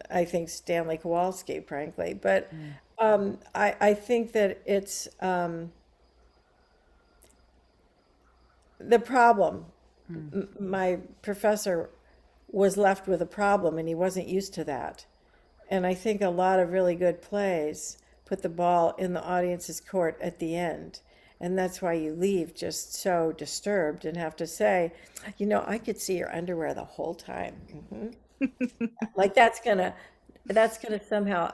I think Stanley Kowalski, frankly, but Mm, um, I, I think that it's um, the problem. mm, M- my professor was left with a problem, and he wasn't used to that. And I think a lot of really good plays put the ball in the audience's court at the end. And that's why you leave just so disturbed and have to say, you know, I could see your underwear the whole time. hmm [laughs] Like that's gonna, that's gonna somehow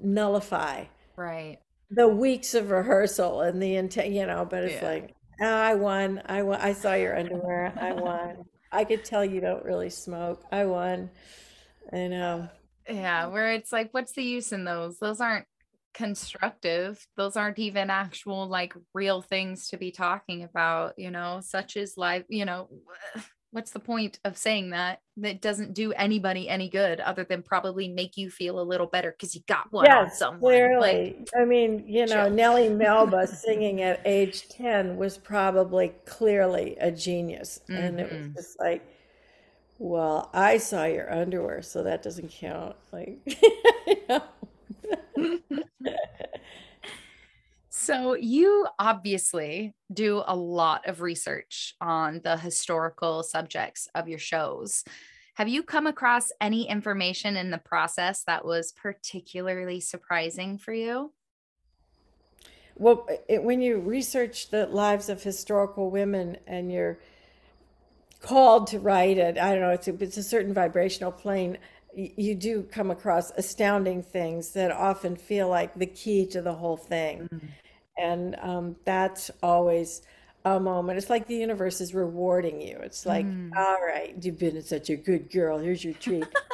nullify Right. the weeks of rehearsal and the intent, you know, but it's Yeah. like, "Oh, I won. I won. I saw your underwear. I won. I could tell you don't really smoke. I won. I know. Yeah. Where it's like, what's the use in those? Those aren't constructive. Those aren't even actual, like, real things to be talking about, you know, such as life, you know, what's the point of saying that? That doesn't do anybody any good other than probably make you feel a little better because you got one on Yes, someone. Like, clearly. I mean, you know, chill. Nellie [laughs] Melba singing at age 10 was probably clearly a genius. And it was hmm just like, well, I saw your underwear, so that doesn't count. Like, [laughs] you know. [laughs] So, you obviously do a lot of research on the historical subjects of your shows. Have you come across any information in the process that was particularly surprising for you? Well, it, when you research the lives of historical women and you're called to write it, I don't know, it's a, it's a certain vibrational plane. You do come across astounding things that often feel like the key to the whole thing. Mm, And um, that's always a moment. It's like the universe is rewarding you. It's like, mm, all right, you've been such a good girl. Here's your treat. [laughs]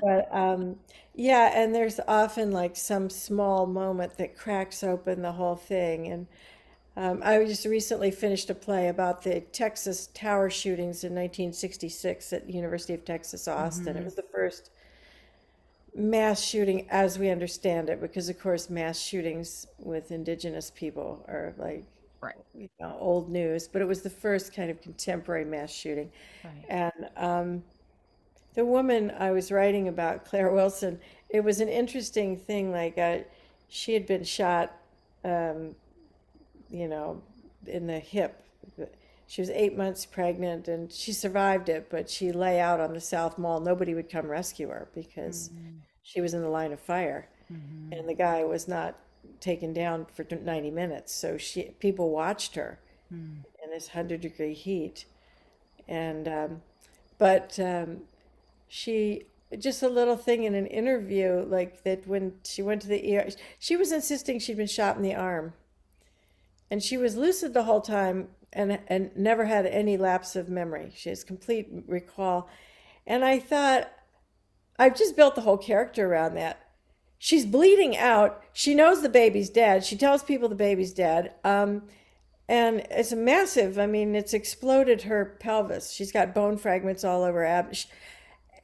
But um, yeah, and there's often like some small moment that cracks open the whole thing. And um, I just recently finished a play about the Texas tower shootings in 1966 at the University of Texas, Austin. It mhm, was the first mass shooting as we understand it, because of course mass shootings with indigenous people are like, Right, you know, old news, but it was the first kind of contemporary mass shooting. right. And um, the woman I was writing about, Claire Wilson, it was an interesting thing. Like, uh, she had been shot, um, you know, in the hip. She was eight months pregnant and she survived it, but she lay out on the South Mall. Nobody would come rescue her because Mm, she was in the line of fire. Mhm, and the guy was not taken down for 90 minutes. So she people watched her mm, and this hundred degree heat, and um, but um, she just a little thing in an interview like that when she went to the ER, she was insisting she'd been shot in the arm, and she was lucid the whole time and and never had any lapse of memory. She has complete recall, and I thought, I've just built the whole character around that. She's bleeding out. She knows the baby's dead. She tells people the baby's dead. Um, and it's a massive. I mean, it's exploded her pelvis. She's got bone fragments all over her abdomen,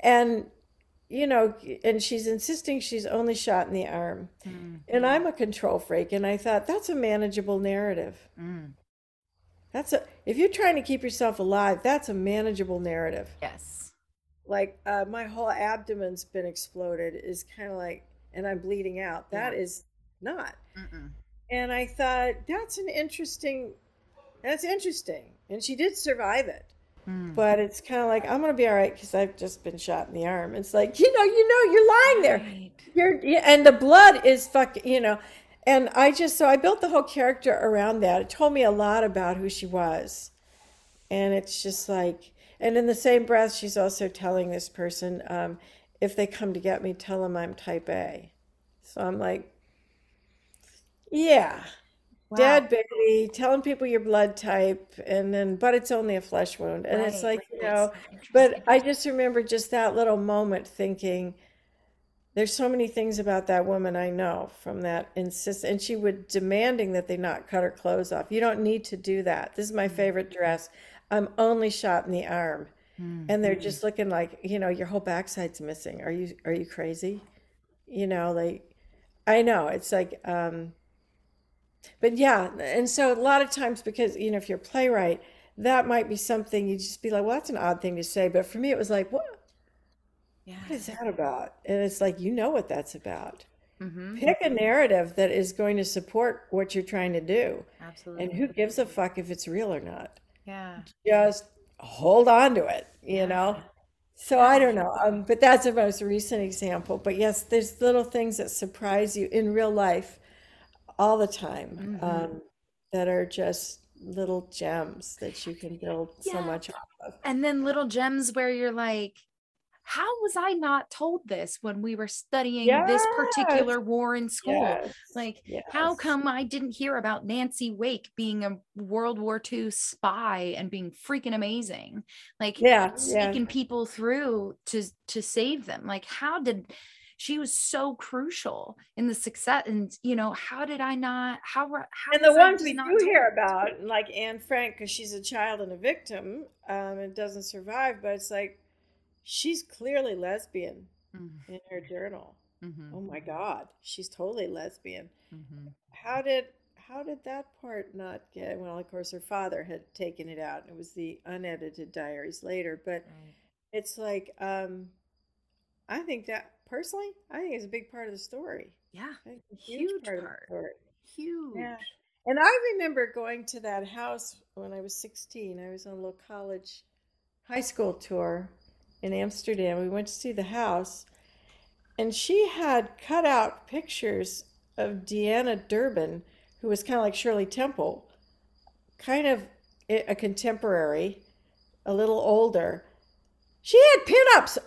and you know, and she's insisting she's only shot in the arm. Mm. And I'm a control freak, and I thought that's a manageable narrative. Mm. That's a if you're trying to keep yourself alive, that's a manageable narrative. Yes. Like uh, my whole abdomen's been exploded is kind of like, and I'm bleeding out. That yeah. is not. Mm-mm. And I thought that's an interesting. That's interesting, and she did survive it. Mm. But it's kind of like I'm gonna be all right because I've just been shot in the arm. It's like you know, you know, you're lying there. Right. You're and the blood is fucking. You know, and I just so I built the whole character around that. It told me a lot about who she was, and it's just like, and in the same breath, she's also telling this person, um, if they come to get me, tell them I'm Type A. So I'm like, yeah, Wow. Dead baby, telling people your blood type, and then, but it's only a flesh wound. And it's like, you know, but I just remember just that little moment thinking, there's so many things about that woman I know from that insist, and she would demanding that they not cut her clothes off. You don't need to do that. This is my mm-hmm. favorite dress. I'm only shot in the arm, mm-hmm. and they're just looking like, you know, your whole backside's missing. Are you are you crazy? You know, like, I know it's like, um, but yeah, and so a lot of times because you know if you're a playwright, that might be something you just be like, well, that's an odd thing to say. But for me, it was like, what? Yeah. What is that about? And it's like you know what that's about. Mm-hmm. Pick a narrative that is going to support what you're trying to do. Absolutely. And who gives a fuck if it's real or not? Yeah. Just hold on to it, you yeah. know? So I don't know. Um, but that's a most recent example. But yes, there's little things that surprise you in real life all the time mm-hmm. um, that are just little gems that you can [laughs] build yeah. so much off of. And then little gems where you're like, how was I not told this when we were studying yes. this particular war in school? Yes. Like, yes. how come I didn't hear about Nancy Wake being a World War II spy and being freaking amazing? Like, yeah, sneaking yeah. people through to to save them. Like, how did she was so crucial in the success and you know how did i not how, how and the ones we do hear about like anne frank because she's a child and a victim um, and doesn't survive but it's like she's clearly lesbian mm-hmm. in her journal mm-hmm. oh my god she's totally lesbian mm-hmm. how did how did that part not get well of course her father had taken it out it was the unedited diaries later but right. it's like um i think that personally, I think it's a big part of the story. Yeah, huge, huge, part, part. Of the story. Huge. Yeah. And I remember going to that house when I was 16. I was on a little college high school tour in Amsterdam. We went to see the house, and she had cut out pictures of Deanna Durbin, who was kind of like Shirley Temple, kind of a contemporary, a little older. She had pinups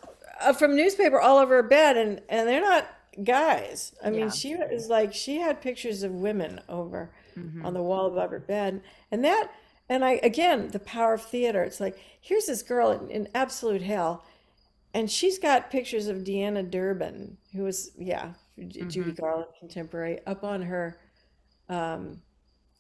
uh, from newspaper all over her bed, and and they're not guys. I mean, she was like she had pictures of women over mm-hmm. on the wall above her bed, and that. And I again, the power of theater. It's like here's this girl in, in absolute hell, and she's got pictures of Deanna Durbin, who was yeah, mm-hmm. Judy Garland contemporary, up on her um,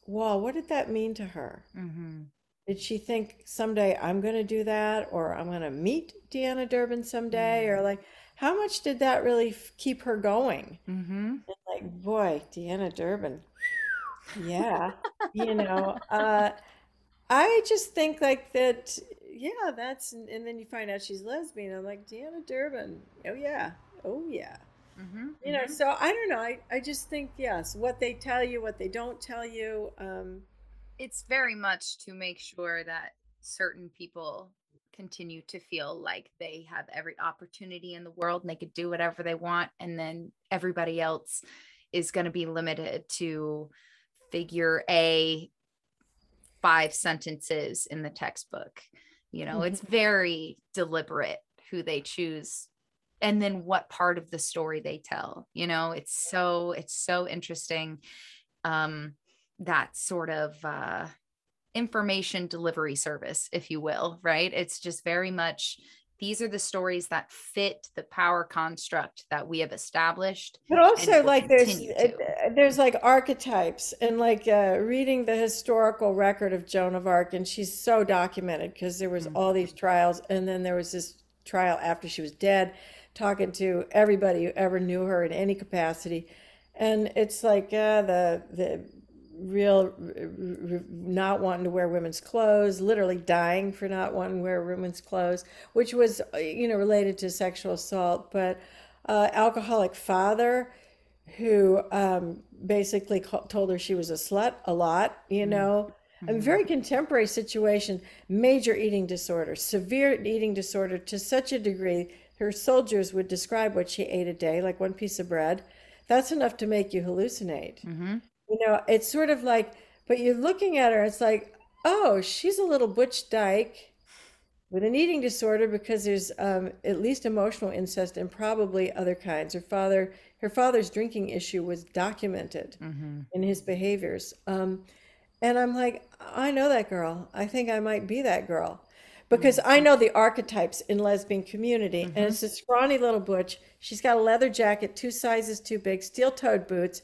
wall. What did that mean to her? Mm-hmm. Did she think someday I'm going to do that or I'm going to meet Deanna Durbin someday? Mm-hmm. Or like, how much did that really f- keep her going? Mm-hmm. Like, boy, Deanna Durbin. yeah. you know, uh, I just think like that, yeah, that's, and then you find out she's lesbian. I'm like, Deanna Durbin. Oh, yeah. Oh, yeah. Mm-hmm. You know, mm-hmm. so I don't know. I, I just think, yes, what they tell you, what they don't tell you. Um, it's very much to make sure that certain people continue to feel like they have every opportunity in the world and they could do whatever they want and then everybody else is going to be limited to figure a five sentences in the textbook. You know, mm-hmm. it's very deliberate who they choose and then what part of the story they tell. You know, it's so it's so interesting um that sort of uh information delivery service if you will, right? It's just very much these are the stories that fit the power construct that we have established but also like there's uh, there's like archetypes and like uh, reading the historical record of joan of arc and she's so documented because there was mm-hmm. all these trials and then there was this trial after she was dead talking to everybody who ever knew her in any capacity and it's like uh, the the real not wanting to wear women's clothes, literally dying for not wanting to wear women's clothes, which was uh, you know related to sexual assault. But uh, alcoholic father who um, basically told her she was a slut a lot, you mm-hmm. know. Mm-hmm. A very contemporary situation, major eating disorder, severe eating disorder to such a degree her soldiers would describe what she ate a day, like one piece of bread. That's enough to make you hallucinate. Mm-hmm you know, it's sort of like, but you're looking at her, it's like, oh, she's a little butch dyke with an eating disorder because there's um, at least emotional incest and probably other kinds. Her father, her father's drinking issue was documented mm-hmm. in his behaviors. Um, and I'm like, I know that girl. I think I might be that girl because mm-hmm. I know the archetypes in lesbian community. Mm-hmm. And it's a scrawny little butch. She's got a leather jacket, two sizes too big, steel-toed boots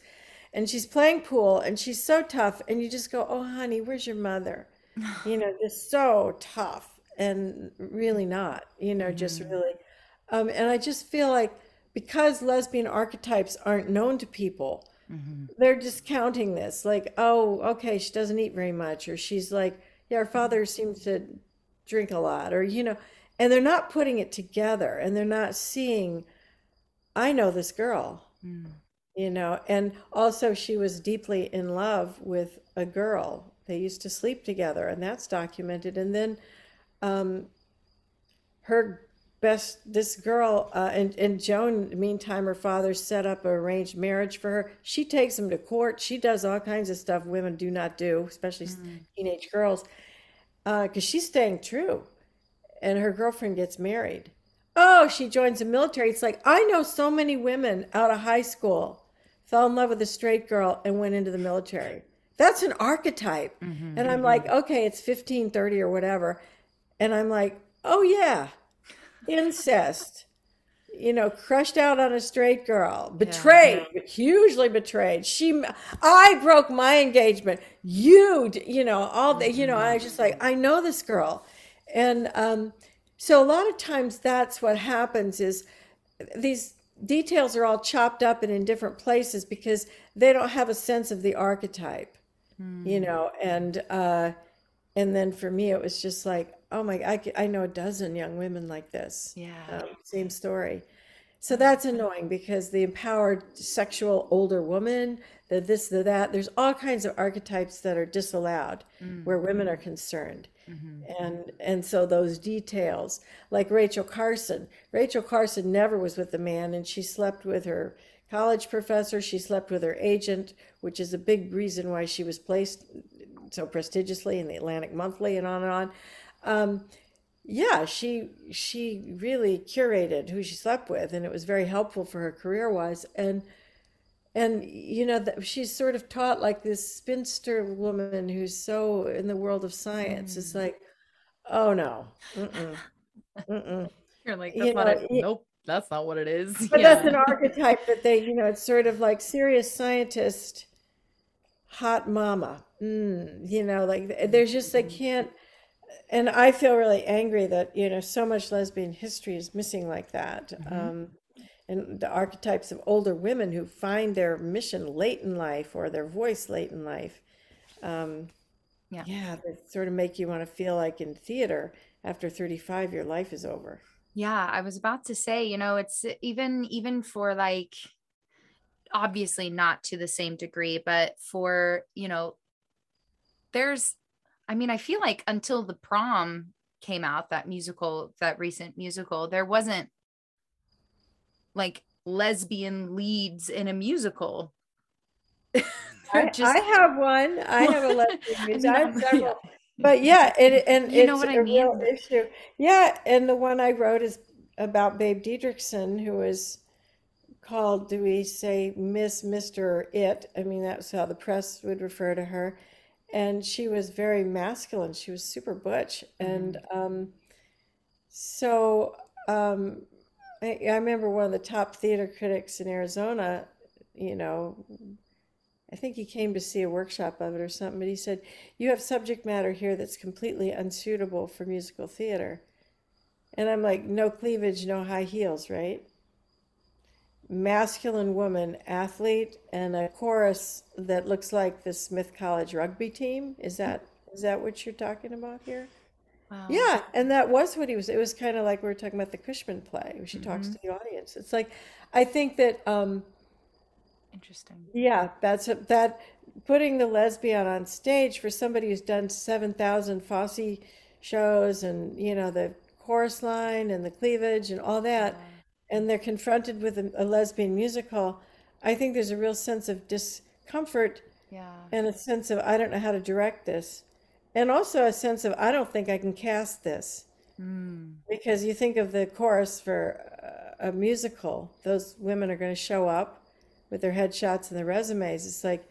and she's playing pool and she's so tough and you just go oh honey where's your mother [sighs] you know just so tough and really not you know mm-hmm. just really um, and i just feel like because lesbian archetypes aren't known to people mm-hmm. they're discounting this. Like oh okay she doesn't eat very much or she's like yeah her father seems to drink a lot or you know and they're not putting it together and they're not seeing i know this girl. Mm. You know and also she was deeply in love with a girl. They used to sleep together and that's documented and then um, her best this girl uh, and, and joan meantime her father set up an arranged marriage for her she takes him to court she does all kinds of stuff women do not do especially mm. teenage girls because uh, she's staying true and her girlfriend gets married oh she joins the military it's like i know so many women out of high school fell in love with a straight girl and went into the military. That's an archetype. Mm-hmm, and I'm mm-hmm. like, okay, it's 1530 or whatever. And I'm like, oh yeah, incest. You know, crushed out on a straight girl, betrayed, yeah. hugely betrayed. She, I broke my engagement. You, you know, all the, you know, I was just like, I know this girl, and um, so a lot of times that's what happens is these details are all chopped up and in different places because they don't have a sense of the archetype mm. you know and uh and then for me it was just like oh my i, I know a dozen young women like this yeah um, same story so that's annoying because the empowered sexual older woman the this the that there's all kinds of archetypes that are disallowed mm. where women are concerned Mm-hmm. And and so those details, like Rachel Carson, Rachel Carson never was with a man, and she slept with her college professor. She slept with her agent, which is a big reason why she was placed so prestigiously in the Atlantic Monthly and on and on. Um, yeah, she she really curated who she slept with, and it was very helpful for her career wise. And and you know that she's sort of taught like this spinster woman who's so in the world of science. Mm. It's like, oh no, Mm-mm. Mm-mm. [laughs] you're like that's you not know, it. Nope, that's not what it is. But yeah. that's an archetype that they, you know, it's sort of like serious scientist, hot mama. Mm, you know, like there's just they mm-hmm. can't. And I feel really angry that you know so much lesbian history is missing like that. Mm-hmm. Um, and the archetypes of older women who find their mission late in life or their voice late in life. Um, yeah, yeah, that sort of make you want to feel like in theater after 35, your life is over. Yeah, I was about to say, you know, it's even even for like obviously not to the same degree, but for, you know, there's I mean, I feel like until the prom came out, that musical, that recent musical, there wasn't like lesbian leads in a musical. [laughs] I, just I have one. I have a [laughs] lesbian. I have No, [laughs] several. yeah. But yeah, it, and You know what I a real mean? issue. Yeah, and the one I wrote is about Babe Didrikson, who was called, do we say Miss, Mr., It? I mean, that's how the press would refer to her. And she was very masculine. She was super butch. And um, so um, I, I remember one of the top theater critics in Arizona, you know, I think he came to see a workshop of it or something, but he said, You have subject matter here that's completely unsuitable for musical theater. And I'm like, No cleavage, no high heels, right? Masculine woman, athlete, and a chorus that looks like the Smith College rugby team. Is that is that what you're talking about here? Wow. Yeah, and that was what he was. It was kind of like we were talking about the Cushman play, where she talks Mm-hmm. to the audience. It's like, I think that um, Interesting. yeah, that's a, that putting the lesbian on stage for somebody who's done 7,000 Fosse shows and, you know, the chorus line and the cleavage and all that, and they're confronted with a, a lesbian musical, I think there's a real sense of discomfort Yeah. and a sense of, I don't know how to direct this. And also a sense of, I don't think I can cast this. Mm. Because you think of the chorus for uh, a musical, those women are going to show up with their headshots and their resumes. It's like,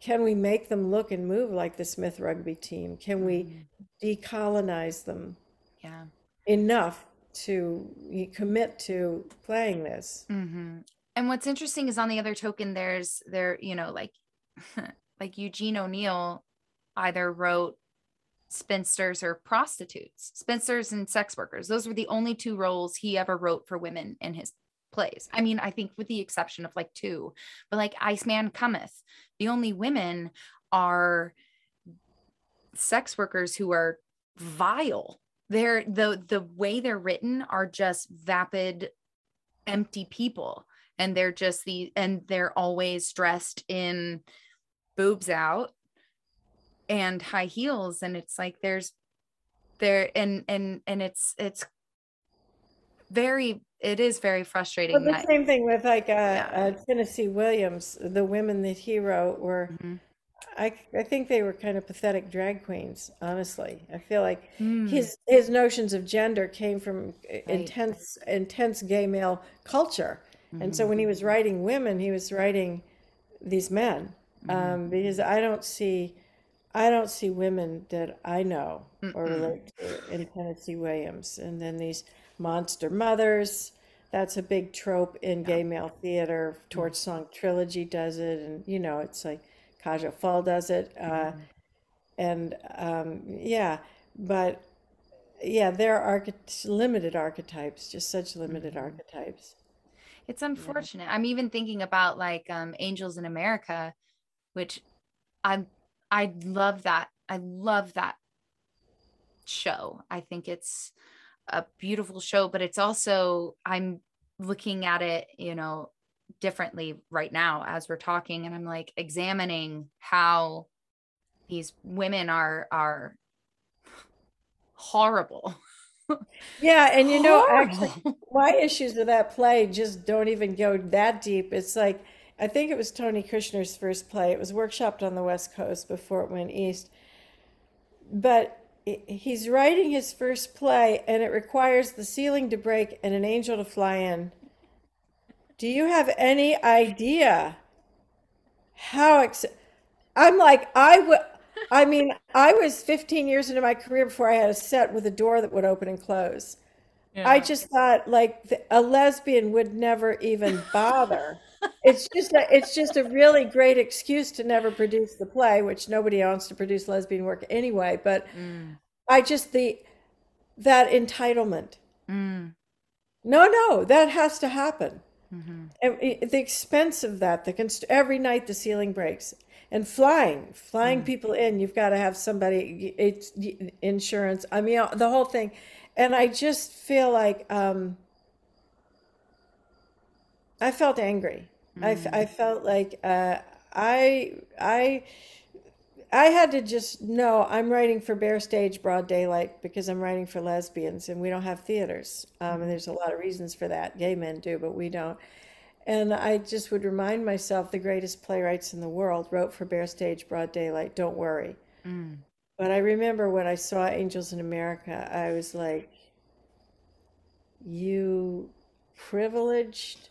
can we make them look and move like the Smith rugby team? Can we decolonize them Yeah. enough to commit to playing this? hmm And what's interesting is on the other token, there's there, you know, like [laughs] like Eugene O'Neill either wrote spinsters or prostitutes, spinsters and sex workers. Those were the only two roles he ever wrote for women in his plays. I mean, I think with the exception of like two, but like Iceman Cometh, the only women are sex workers who are vile. They're the the way they're written are just vapid, empty people. And they're just the and they're always dressed in boobs out and high heels. And it's like there's there and and and it's it's very it is very frustrating Well, the that same thing with like uh, Yeah. uh, Tennessee Williams, the women that he wrote were, Mhm. I, I think they were kind of pathetic drag queens, honestly. I feel like Mm. his his notions of gender came from Right. intense intense gay male culture and so when Mm-hmm. he was writing women he was writing these men Mm-hmm. um, because i don't see i don't see women that i know or relate to in tennessee williams and then these monster mothers that's a big trope in gay male theater torch song trilogy does it and you know it's like kaja fall does it uh, and um, yeah but yeah there are archety- limited archetypes just such limited archetypes It's unfortunate. I'm even thinking about like um Angels in America, which I'm I love that. I love that show. I think it's a beautiful show, but it's also I'm looking at it, you know, differently right now as we're talking and I'm like examining how these women are are horrible. yeah and you know [laughs] actually my issues with that play just don't even go that deep. It's like i think it was tony kushner's first play. It was workshopped on the west coast before it went east. But he's writing his first play and it requires the ceiling to break and an angel to fly in do you have any idea how ex- i'm like i would i mean i was 15 years into my career before i had a set with a door that would open and close I just thought like the, a lesbian would never even bother. [laughs] It's just a, it's just a really great excuse to never produce the play, which nobody wants to produce lesbian work anyway. But Mm, I just the that entitlement. mm, No, no, that has to happen. Mhm. And the expense of that, the const- every night the ceiling breaks, and flying, flying people in. You've got to have somebody. It's insurance. I mean, the whole thing. And I just feel like um, I felt angry. I, f- I felt like uh, I I I had to just know I'm writing for Bare Stage Broad Daylight because I'm writing for lesbians and we don't have theaters. Um, and there's a lot of reasons for that. Gay men do, but we don't. And I just would remind myself the greatest playwrights in the world wrote for Bare Stage, Broad Daylight, Don't Worry. Mm. But I remember when I saw Angels in America, I was like, you privileged,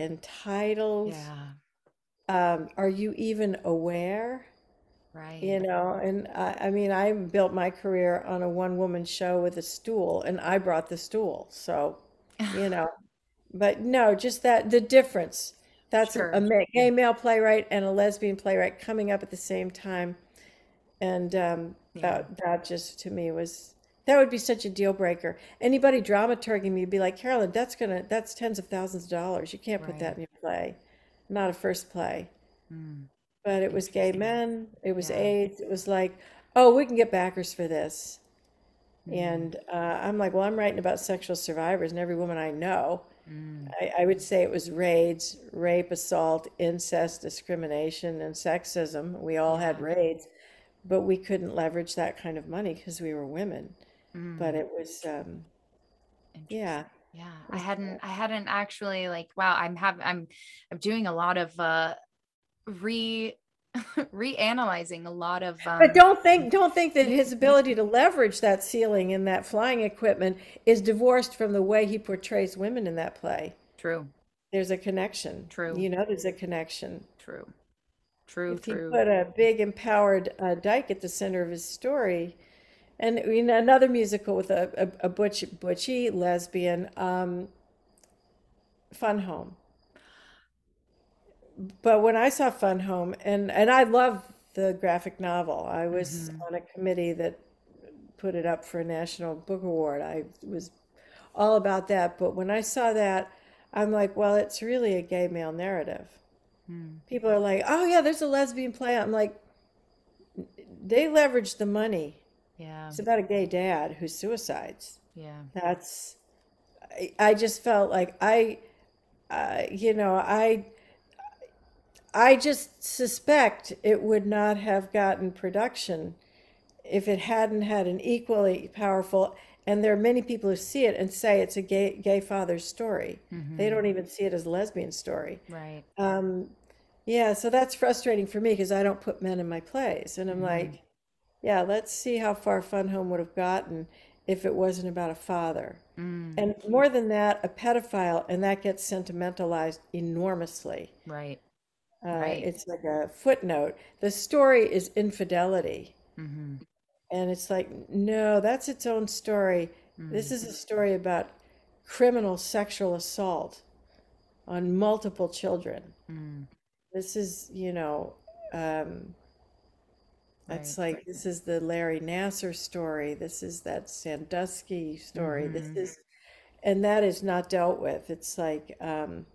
entitled, Yeah. um, are you even aware? Right. You know, and I, I mean, I built my career on a one woman show with a stool, and I brought the stool. So, you know, [laughs] but no, just that the difference. That's a, Sure. a ma- gay male playwright and a lesbian playwright coming up at the same time. And um, Yeah. that that just to me was that would be such a deal breaker. Anybody dramaturging me would be like, Carolyn, that's gonna that's tens of thousands of dollars. You can't put that in your play, not a first play. Mm. But it was gay men, it was Yeah. AIDS, it was like, oh, we can get backers for this. Mm. And uh, I'm like, well, I'm writing about sexual survivors, and every woman I know, Mm. I, I would say it was raids, rape, assault, incest, discrimination, and sexism. We all had raids, but we couldn't leverage that kind of money because we were women. But Mm. it was, um, yeah, Yeah, I hadn't I hadn't actually like wow, I'm have I'm I'm doing a lot of uh re [laughs] reanalyzing a lot of But um don't think don't think that his ability to leverage that ceiling and that flying equipment is divorced from the way he portrays women in that play. true, There's a connection. true, You know, there's a connection. true, true, If he put a big empowered uh, dyke at the center of his story, and you know, another musical with a, a, a butch butchy lesbian, um, Fun Home. But when I saw Fun Home, and and I love the graphic novel. I was hmm on a committee that put it up for a national book award. I was all about that. But when I saw that, I'm like, well, it's really a gay male narrative. Mm. People are like, oh yeah, there's a lesbian play. I'm like, they leverage the money. Yeah, It's about a gay dad who suicides. yeah, That's, I, I just felt like I, uh, you know, I, I just suspect it would not have gotten production if it hadn't had an equally powerful. And there are many people who see it and say it's a gay gay father's story. They hmm don't even see it as a lesbian story. right. Um, yeah, so that's frustrating for me because I don't put men in my plays. And I'm hmm like, yeah, let's see how far Fun Home would have gotten if it wasn't about a father. Mm. And more than that, a pedophile, and that gets sentimentalized enormously. Right, Uh, right. it's like a footnote. The story is infidelity. hmm And it's like, no, that's its own story. This Mm. is a story about criminal sexual assault on multiple children. Mm. This is, you know, um, Right. it's like this is the Larry Nassar story. This is that Sandusky story. This hmm is, and that is not dealt with. It's like, um,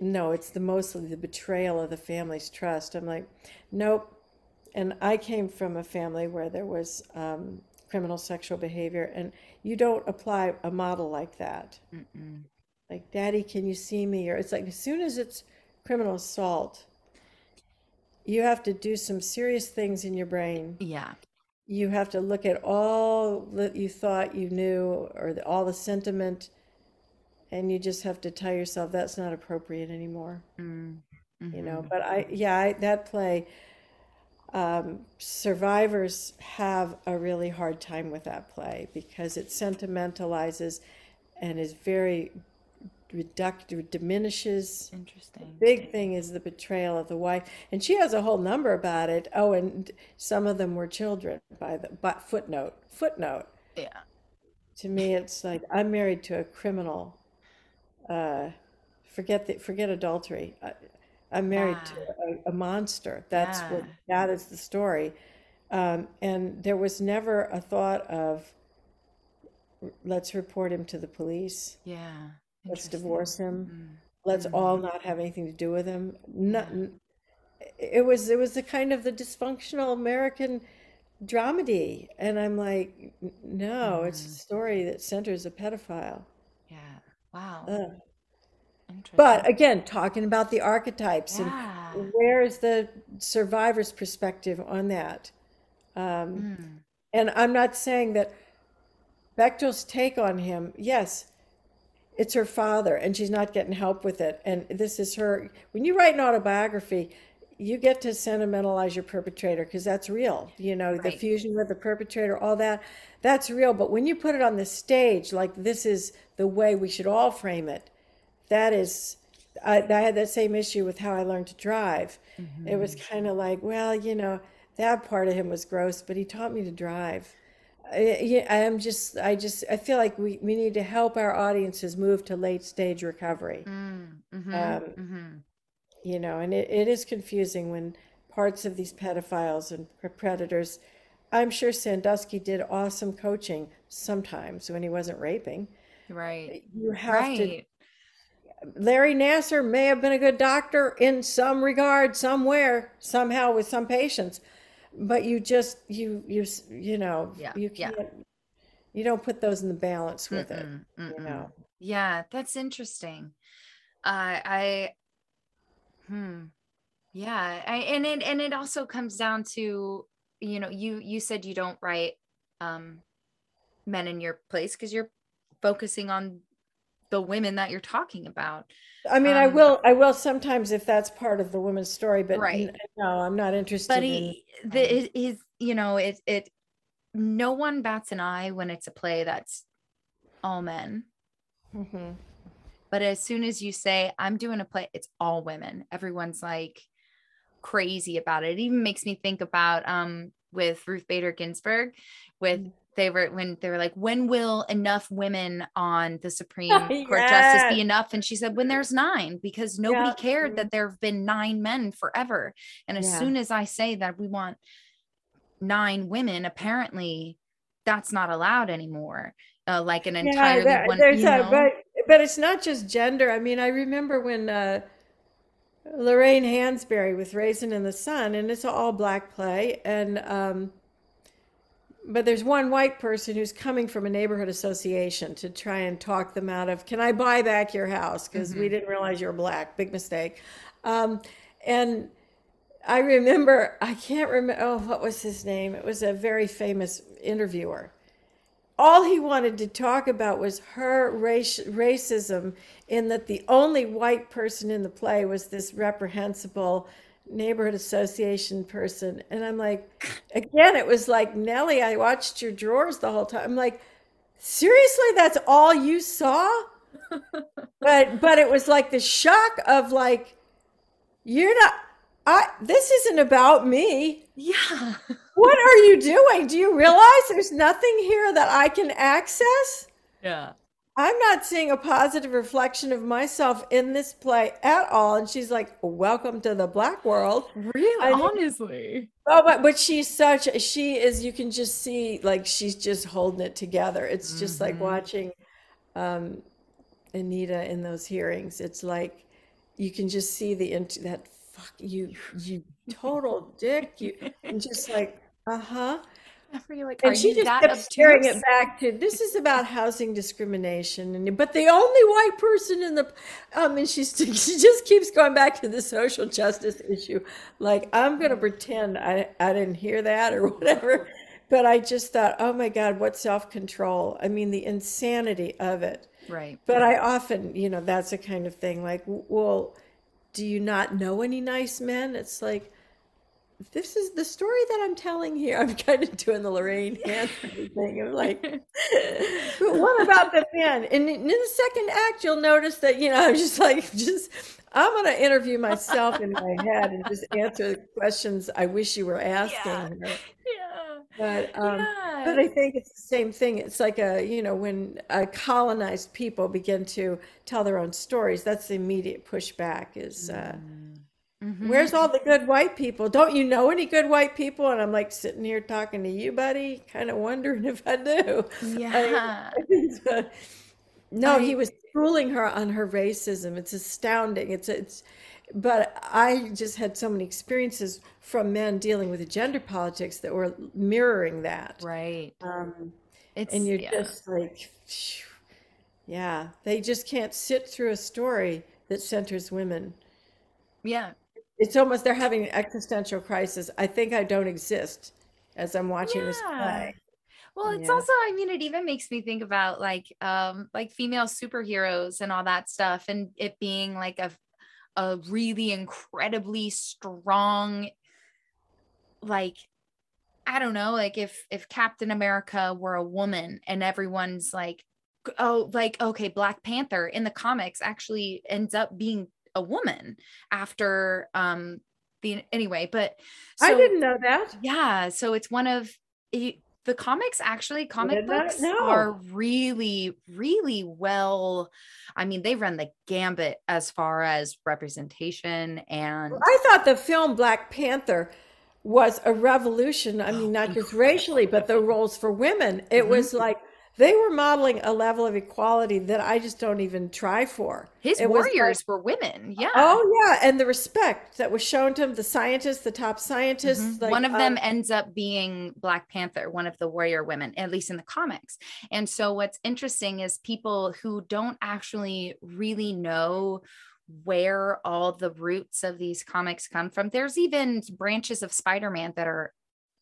no, it's the mostly the betrayal of the family's trust. I'm like, nope. And I came from a family where there was um, criminal sexual behavior, and you don't apply a model like that. Mm-mm. Like, Daddy, can you see me? Or it's like as soon as it's criminal assault, you have to do some serious things in your brain. Yeah, You have to look at all that you thought you knew or the, all the sentiment, and you just have to tell yourself that's not appropriate anymore, mm. you know. hmm But I, yeah, I, that play, um, survivors have a really hard time with that play because it sentimentalizes and is very reductive, diminishes. Interesting. Big thing is the betrayal of the wife, and she has a whole number about it. Oh, and some of them were children. By the but footnote, footnote. Yeah, To me, it's like I'm married to a criminal. Uh, forget the forget adultery. I, I'm married to a, a monster. That's what that is the story. Um, and there was never a thought of let's report him to the police. Yeah. Let's divorce him. Mm. Let's all hmm not have anything to do with him. Yeah. It was it was the kind of the dysfunctional American dramedy, and I'm like, "N- no, it's a hmm story that centers a pedophile. Yeah. Wow. Interesting. But again, talking about the archetypes and where is the survivor's perspective on that? Um, Mm. and I'm not saying that Bechdel's take on him, yes, it's her father and she's not getting help with it. And this is her. When you write an autobiography, you get to sentimentalize your perpetrator because that's real. You know, the fusion with the perpetrator, all that, that's real. But when you put it on the stage, like this is the way we should all frame it, that is, I, I had that same issue with how I learned to drive. It was kind of like, well, you know, that part of him was gross, but he taught me to drive. I, I'm just, I just, I feel like we, we need to help our audiences move to late stage recovery. Mm-hmm. Um, hmm you know, and it, it is confusing when parts of these pedophiles and predators, I'm sure Sandusky did awesome coaching sometimes when he wasn't raping. Right. You have to, Larry Nassar may have been a good doctor in some regard, somewhere, somehow with some patients, but you just, you, you, you know, Yeah. you can't, you don't put those in the balance with it, Mm-mm, you mm-mm. know. Yeah, that's interesting. Uh, I, hmm, yeah, I, and it and it also comes down to, you know, you you said you don't write um men in your place because you're focusing on the women that you're talking about. I mean, I Um, will, I will sometimes if that's part of the woman's story, but Right. no, I'm not interested But in. he, the it is, you know, it it no one bats an eye when it's a play that's all men. Mhm. But as soon as you say, I'm doing a play, it's all women. Everyone's like crazy about it. It even makes me think about um with Ruth Bader Ginsburg with Mm. they were when they were like, when will enough women on the Supreme [laughs] Court justice be enough? And she said, when there's nine, because nobody Yeah. cared that there have been nine men forever. And as Yeah. soon as I say that we want nine women, apparently that's not allowed anymore. Uh, like an Yeah, entirely that- one, there's you a, but but it's not just gender. I mean, I remember when uh, Lorraine Hansberry with Raisin in the Sun, and it's an all black play, and um, but there's one white person who's coming from a neighborhood association to try and talk them out of, can I buy back your house? Because we didn't realize you're black. Big mistake. Um, and I remember, I can't remember, oh, what was his name? It was a very famous interviewer. All he wanted to talk about was her race, racism, in that the only white person in the play was this reprehensible neighborhood association person. And I'm like, again, it was like, Nellie, I watched your drawers the whole time. I'm like, seriously, that's all you saw? [laughs] but but it was like the shock of like, you're not I this isn't about me. Yeah. What are you doing? Do you realize there's nothing here that I can access? Yeah. I'm not seeing a positive reflection of myself in this play at all. And she's like, Welcome to the black world. Really? Know. Honestly. Oh, but but she's such she is you can just see like she's just holding it together. It's just like Mhm. watching um Anita in those hearings. It's like you can just see the that fuck you you [laughs] total dick you and just like uh-huh. Like, And she just that kept staring it back to this is about housing discrimination and but the only white person in the um and she's [laughs] she just keeps going back to the social justice issue. Like I'm gonna pretend I I didn't hear that or [laughs] whatever but I just thought oh my god what self-control. I mean the insanity of it. Right. but I often you know that's the kind of thing like well do you not know any nice men? It's like this is the story that I'm telling here. I'm kind of doing the Lorraine [laughs] Hansberry thing. I'm like, [laughs] but what about the man? And in the second act, you'll notice that, you know, I'm just like, just, I'm going to interview myself in my head and just answer the questions I wish you were asking Yeah. Yeah. But, um, yeah. but I think it's the same thing. It's like a, you know, when uh, colonized people begin to tell their own stories, that's the immediate pushback is, uh, Mhm. Where's all the good white people? Don't you know any good white people? And I'm like sitting here talking to you, buddy, kind of wondering [laughs] if I do. Yeah. [laughs] no, I- he was schooling her on her racism. It's astounding. It's it's but I just had so many experiences from men dealing with the gender politics that were mirroring that. Right. Um, It's and you're yeah. just like, phew. yeah, they just can't sit through a story that centers women. yeah. It's almost they're having an existential crisis. I think I don't exist as I'm watching this play. Well, it's Yeah. also, I mean, it even makes me think about like um like female superheroes and all that stuff and it being like a a really incredibly strong like I don't know, like if if Captain America were a woman and everyone's like oh like okay, Black Panther in the comics actually ends up being a woman after um the anyway, but I didn't know that. yeah, so it's one of the comics actually comic books know. are really really well I mean they run the gambit as far as representation and I thought the film Black Panther was a revolution. I mean, not just racially, but the roles for women. It Mm-hmm. was like they were modeling a level of equality that I just don't even try for. his It was like- warriors were women. Yeah. Oh yeah, and the respect that was shown to him, the scientists, the top scientists. Mhm. like, one of them um, ends up being Black Panther, one of the warrior women, at least in the comics. And so, what's interesting is people who don't actually really know where all the roots of these comics come from. There's even branches of Spider Man that are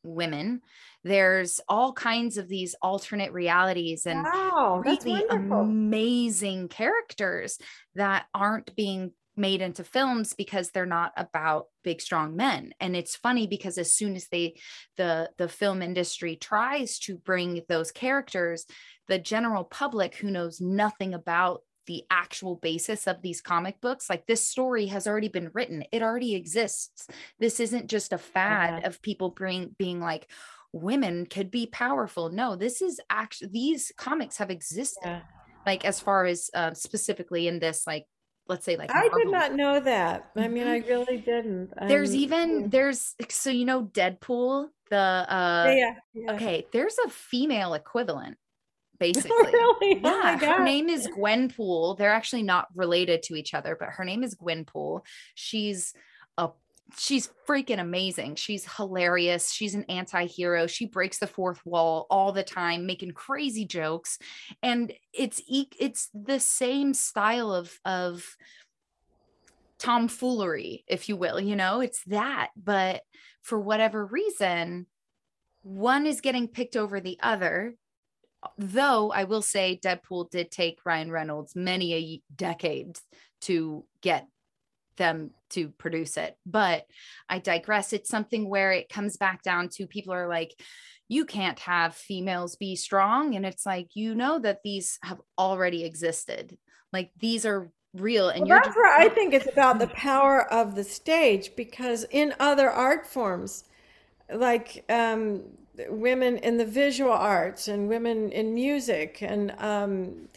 women. There's all kinds of these alternate realities and wow, really wonderful. amazing characters that aren't being made into films because they're not about big strong men and it's funny because as soon as they the the film industry tries to bring those characters the general public who knows nothing about the actual basis of these comic books like this story has already been written it already exists this isn't just a fad Yeah. of people bring being like women could be powerful no this is actually these comics have existed Yeah. like as far as uh, specifically in this like let's say like I did not know that. I mean, Mhm. I really didn't. there's Um, even there's so you know deadpool the uh yeah, yeah, okay there's a female equivalent [laughs] basically Oh, really? Oh my yeah, her name is Gwenpool. They're actually not related to each other, but her name is Gwenpool. She's a she's freaking amazing. She's hilarious. She's an anti-hero. She breaks the fourth wall all the time, making crazy jokes. And it's it's the same style of of tomfoolery, if you will, you know, it's that, but for whatever reason, one is getting picked over the other though I will say Deadpool did take Ryan Reynolds many a decades to get them to produce it. But I digress. It's something where it comes back down to people are like, you can't have females be strong. And it's like, you know, that these have already existed. Like these are real. And Well, you're that's just, where I think it's about the power of the stage because in other art forms, like um, women in the visual arts and women in music and um,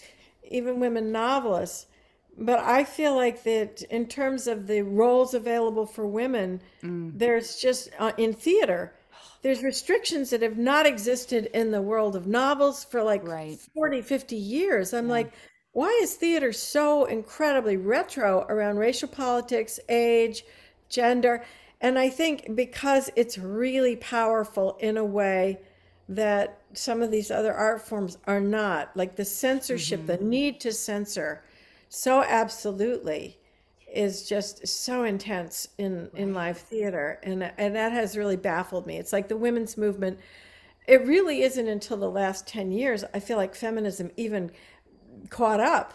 even women novelists, but I feel like that in terms of the roles available for women, Mm. there's just uh, in theater, there's restrictions that have not existed in the world of novels for like Right. 40, 50 years. I'm Yeah. like, why is theater so incredibly retro around racial politics, age, gender? And I think because it's really powerful in a way that some of these other art forms are not, like the censorship, the need to censor so absolutely is just so intense in in live theater and and that has really baffled me. It's like the women's movement it really isn't until the last 10 years i feel like feminism even caught up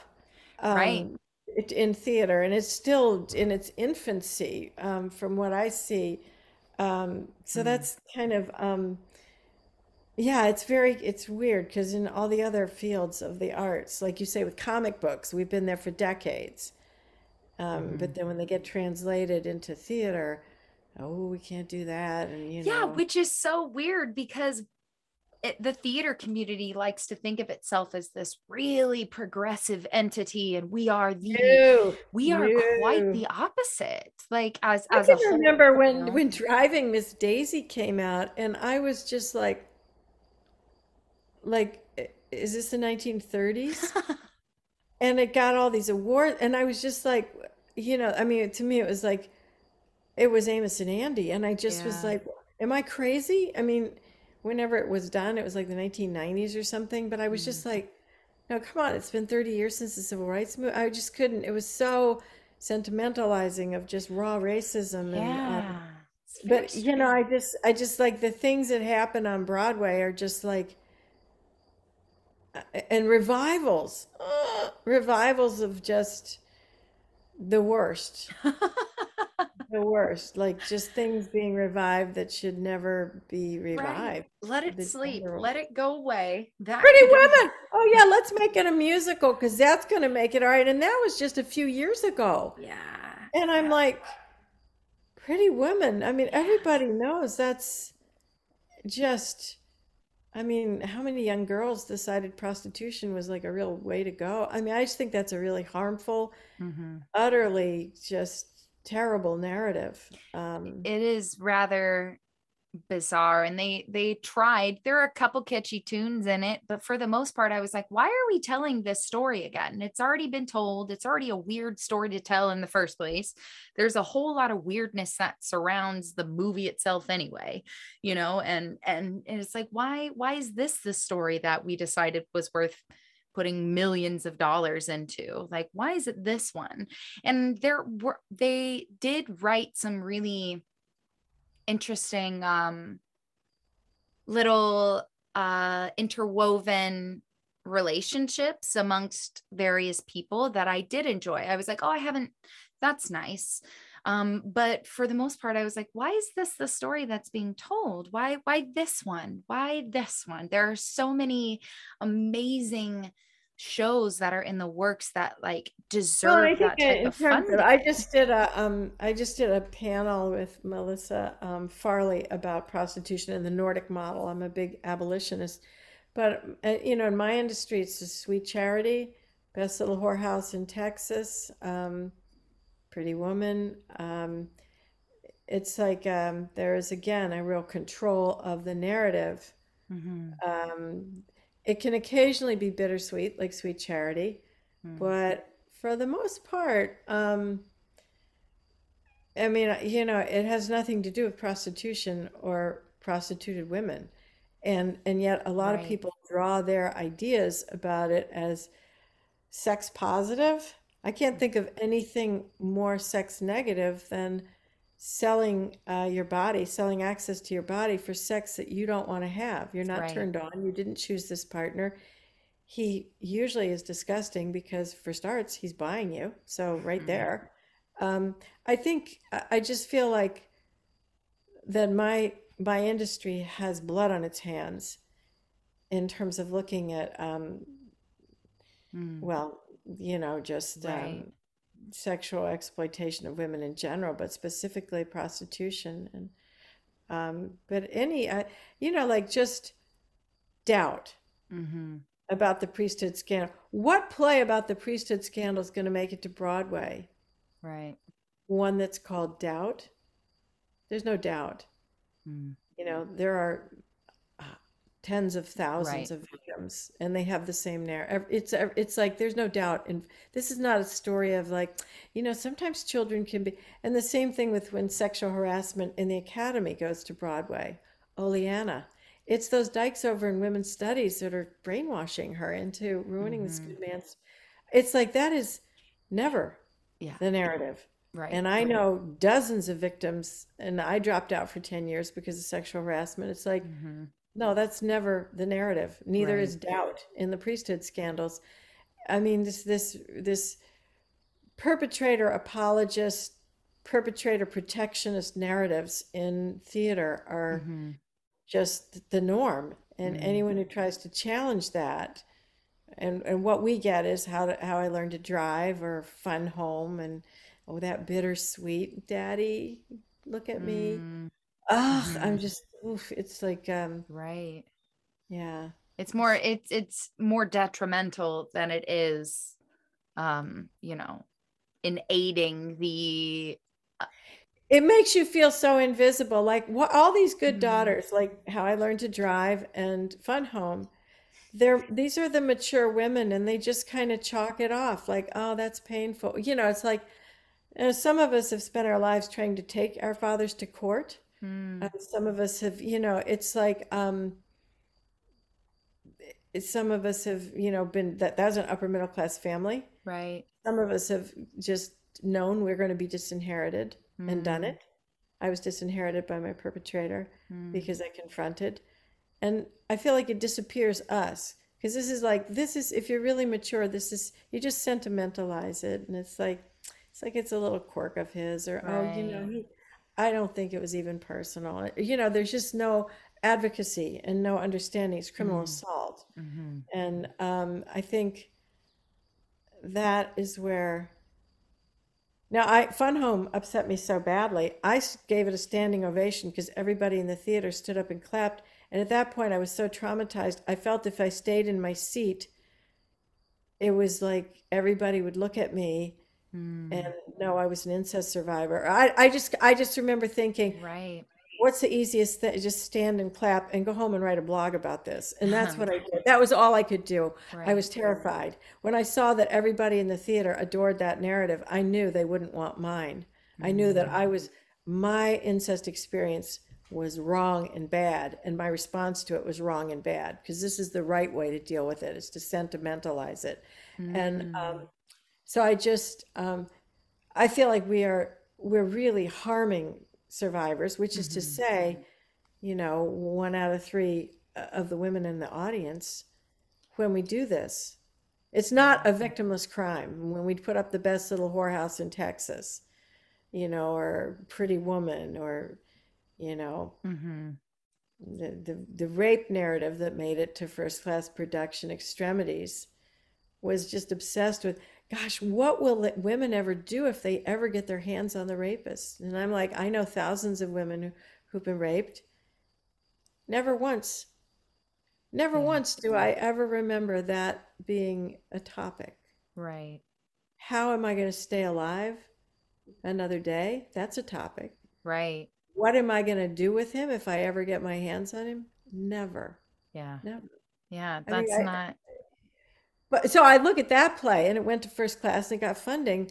right. um, it- in theater and it's still in its infancy um, from what i see. Um, so that's kind of um, yeah it's very it's weird because in all the other fields of the arts like you say with comic books we've been there for decades. Um, but then when they get translated into theater oh we can't do that and you yeah know. which is so weird because it, the theater community likes to think of itself as this really progressive entity and we are the we are quite the opposite. Like as I as a can whole remember you when know? when Driving Miss Daisy came out, and I was just like, like, is this the 1930s? [laughs] And it got all these awards, and I was just like, you know, I mean, to me, it was like, it was Amos and Andy, and I just was like, am I crazy? I mean, whenever it was done, it was like the 1990s or something, but I was just Mm. like, no, come on, it's been 30 years since the civil rights movement. I just couldn't. It was so sentimentalizing of just raw racism and um, yeah It's but you know i just i just like the things that happen on broadway are just like and revivals, uh, [gasps] revivals of just the worst. [laughs] the worst. Like just things being revived that should never be Right. revived. Let it The sleep. general. Let it go away. That Pretty Women. Oh yeah, let's make it a musical because that's going to make it all right. And that was just a few years ago. Yeah. And I'm like, Pretty Women. I mean, everybody knows that's just. I mean, how many young girls decided prostitution was like a real way to go? I mean, I just think that's a really harmful, Mhm. utterly just terrible narrative. Um, It is rather bizarre and they they tried there are a couple catchy tunes in it but for the most part i was like why are we telling this story again? It's already been told it's already a weird story to tell in the first place. There's a whole lot of weirdness that surrounds the movie itself anyway you know and and, and it's like why why is this the story that we decided was worth putting millions of dollars into? Like why is it this one? And there were they did write some really interesting um little uh interwoven relationships amongst various people that I did enjoy. I was like, "Oh, I haven't that's nice." Um but for the most part I was like, "Why is this the story that's being told? Why why this one? Why this one?" There are so many amazing shows that are in the works that like deserve Well, I that type of funding. of, I just did a um, I just did a panel with Melissa um, Farley about prostitution and the Nordic model. I'm a big abolitionist, but uh, you know, in my industry, it's a sweet charity, best little whorehouse in Texas, um, Pretty Woman. Um, it's like um, there is again a real control of the narrative. Mhm. It can occasionally be bittersweet, like Sweet Charity, Mm. but for the most part, um, I mean, you know, it has nothing to do with prostitution or prostituted women. And and yet a lot of people draw their ideas about it as sex positive. I can't think of anything more sex negative than selling uh, your body, selling access to your body for sex that you don't want to have. You're not Right. turned on. You didn't choose this partner. He usually is disgusting because, for starts, he's buying you. So, right Mhm. there. Um, I think, I I just feel like that my my industry has blood on its hands in terms of looking at um, Mm. well, you know, just Right. um, sexual exploitation of women in general, but specifically prostitution and um, but any uh, you know, like just doubt Mhm. about the priesthood scandal. What play about the priesthood scandal is going to make it to Broadway? Right. One that's called Doubt. There's no doubt. Mm. You know, there are tens of thousands Right. of victims, and they have the same narrative. It's it's like there's no doubt, and this is not a story of like, you know, sometimes children can be, and the same thing with when sexual harassment in the academy goes to Broadway. Oleanna. It's those dykes over in women's studies that are brainwashing her into ruining this Mhm. good man's. It's like that is never Yeah. the narrative. Right. And I right. know dozens of victims, and I dropped out for 10 years because of sexual harassment. It's like, Mhm. No, that's never the narrative. Neither is doubt in the priesthood scandals. I mean, this this this perpetrator apologist, perpetrator protectionist narratives in theater are Mhm. just the norm. And Mm. anyone who tries to challenge that, and and what we get is how to, how I learned to drive or fun home and oh that bittersweet daddy, look at me. Mm. Ugh, I'm Mhm. just oof, it's like um Right. yeah. It's more it's it's more detrimental than it is um, you know, in aiding the It makes you feel so invisible. Like what all these good Mhm. daughters, like how I learned to drive and fun home. They're these are the mature women and they just kind of chalk it off like, oh, that's painful. You know, it's like you know, some of us have spent our lives trying to take our fathers to court. Mm. Uh, some of us have, you know, it's like um some of us have, you know, been that that was an upper middle class family. right. Some of us have just known we're going to be disinherited and done Mm. it. I was disinherited by my perpetrator Mm. because I confronted. And I feel like it disappears us because this is like this is if you're really mature, this is you just sentimentalize it, and it's like it's like it's a little quirk of his, or oh, you know, he. I don't think it was even personal. You know, there's just no advocacy and no understanding. It's criminal Mm. assault, Mm-hmm. and um, I think that is where. Now, I Fun Home upset me so badly. I gave it a standing ovation because everybody in the theater stood up and clapped. And at that point, I was so traumatized. I felt if I stayed in my seat, it was like everybody would look at me Mm. and no, I was an incest survivor. I, I just, I just remember thinking, Right. what's the easiest thing? Just stand and clap and go home and write a blog about this. And that's what I did. That was all I could do. I was terrified. When I saw that everybody in the theater adored that narrative, I knew they wouldn't want mine. I knew that I was, my incest experience was wrong and bad. And my response to it was wrong and bad because this is the right way to deal with it is to sentimentalize it. And um, so I just, um, I feel like we are we're really harming survivors, which is to say, you know, one out of three uh, of the women in the audience when we do this. It's not a victimless crime when we put up the best little whorehouse in Texas, you know, or Pretty Woman, or you know, Mm-hmm. the the, the rape narrative that made it to first class production extremities was just obsessed with gosh what will women ever do if they ever get their hands on the rapist and i'm like i know thousands of women who, who've been raped never once never Yeah. once do i ever remember that being a topic Right. how am i going to stay alive another day that's a topic Right. what am i going to do with him if i ever get my hands on him never Yeah. never Yeah. I mean, That's I- not. But so I look at that play and it went to first class and got funding.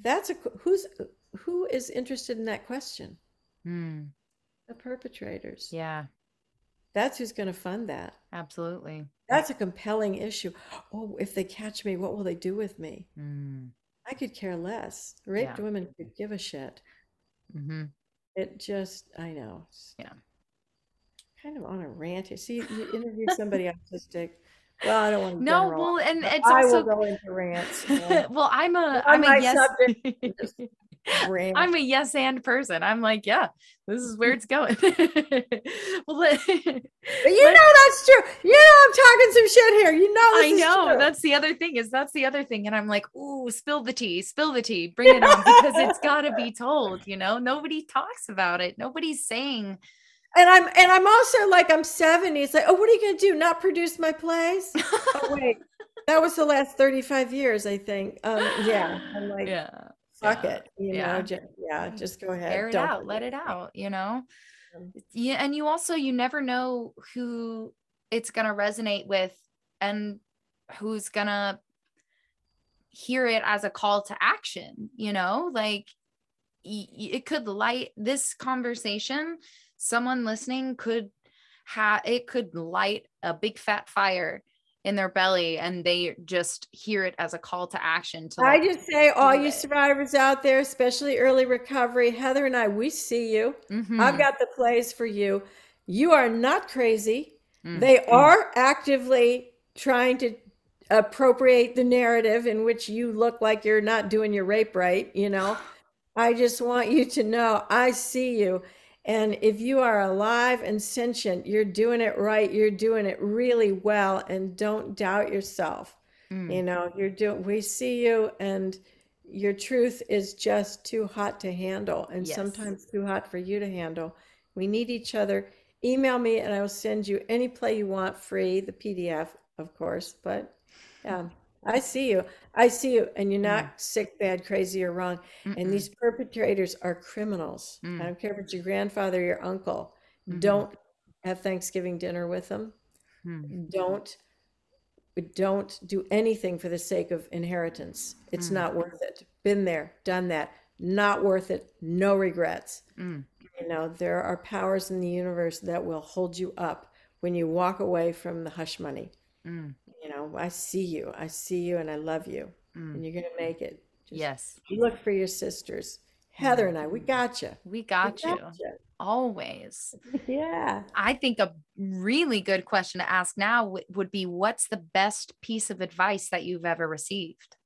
That's a who's who is interested in that question? Mm. The perpetrators. Yeah. That's who's going to fund that. Absolutely. That's a compelling issue. Oh, if they catch me, what will they do with me? Mm. I could care less. Raped Yeah. women could give a shit. Mm-hmm. It just, I know. Yeah. Kind of on a rant. here. See, you interview somebody [laughs] autistic. Well, I don't want to No, well, and it's I will also go into rants. yeah. [laughs] well, I'm a I'm a yes rant. [laughs] I'm a yes and person. I'm like, yeah, this is where [laughs] it's going. well, let- But you know that's true. You know I'm talking some shit here. You know I know that's the other thing is that's the other thing, and I'm like, ooh, spill the tea, spill the tea, bring it on because it's got to be told. You know, nobody talks about it. Nobody's saying. And I'm and I'm also like I'm 70. It's like, oh, what are you gonna do? Not produce my plays? [laughs] oh wait, that was the last 35 years, I think. Um, yeah. I'm like, yeah, fuck yeah, it. You yeah. know, just, yeah, just go ahead. air it Don't out, let produce it out. You know. Um, yeah and you also you never know who it's going to resonate with and who's going to hear it as a call to action you know like y- y- it could light this conversation someone listening could have it could light a big fat fire in their belly and they just hear it as a call to action to I just say, all do you survivors out there, especially early recovery, Heather and I, we see you. I've Mhm, got the plays for you. You are not crazy. mm, They are actively trying to appropriate the narrative in which you look like you're not doing your rape right, you know. [sighs] I just want you to know I see you. And if you are alive and sentient, you're doing it right. You're doing it really well. And don't doubt yourself. mm. You know, you're doing, we see you, and your truth is just too hot to handle, and Yes. sometimes too hot for you to handle. We need each other. Email me, and I will send you any play you want free, the PDF, of course. But yeah, I see you. I see you, and you're not sick, bad, crazy, or wrong. Mm-mm. And these perpetrators are criminals. Mm. I don't care if it's your grandfather, or your uncle. Mhm. Don't have Thanksgiving dinner with them Mm. don't don't do anything for the sake of inheritance it's Mm. not worth it been there done that not worth it no regrets Mm. you know there are powers in the universe that will hold you up when you walk away from the hush money Mm. You know i see you i see you and i love you Mm. and you're going to make it just yes look for your sisters heather and i we got you we got you gotcha. always. [laughs] Yeah. I think a really good question to ask now w- would be what's the best piece of advice that you've ever received?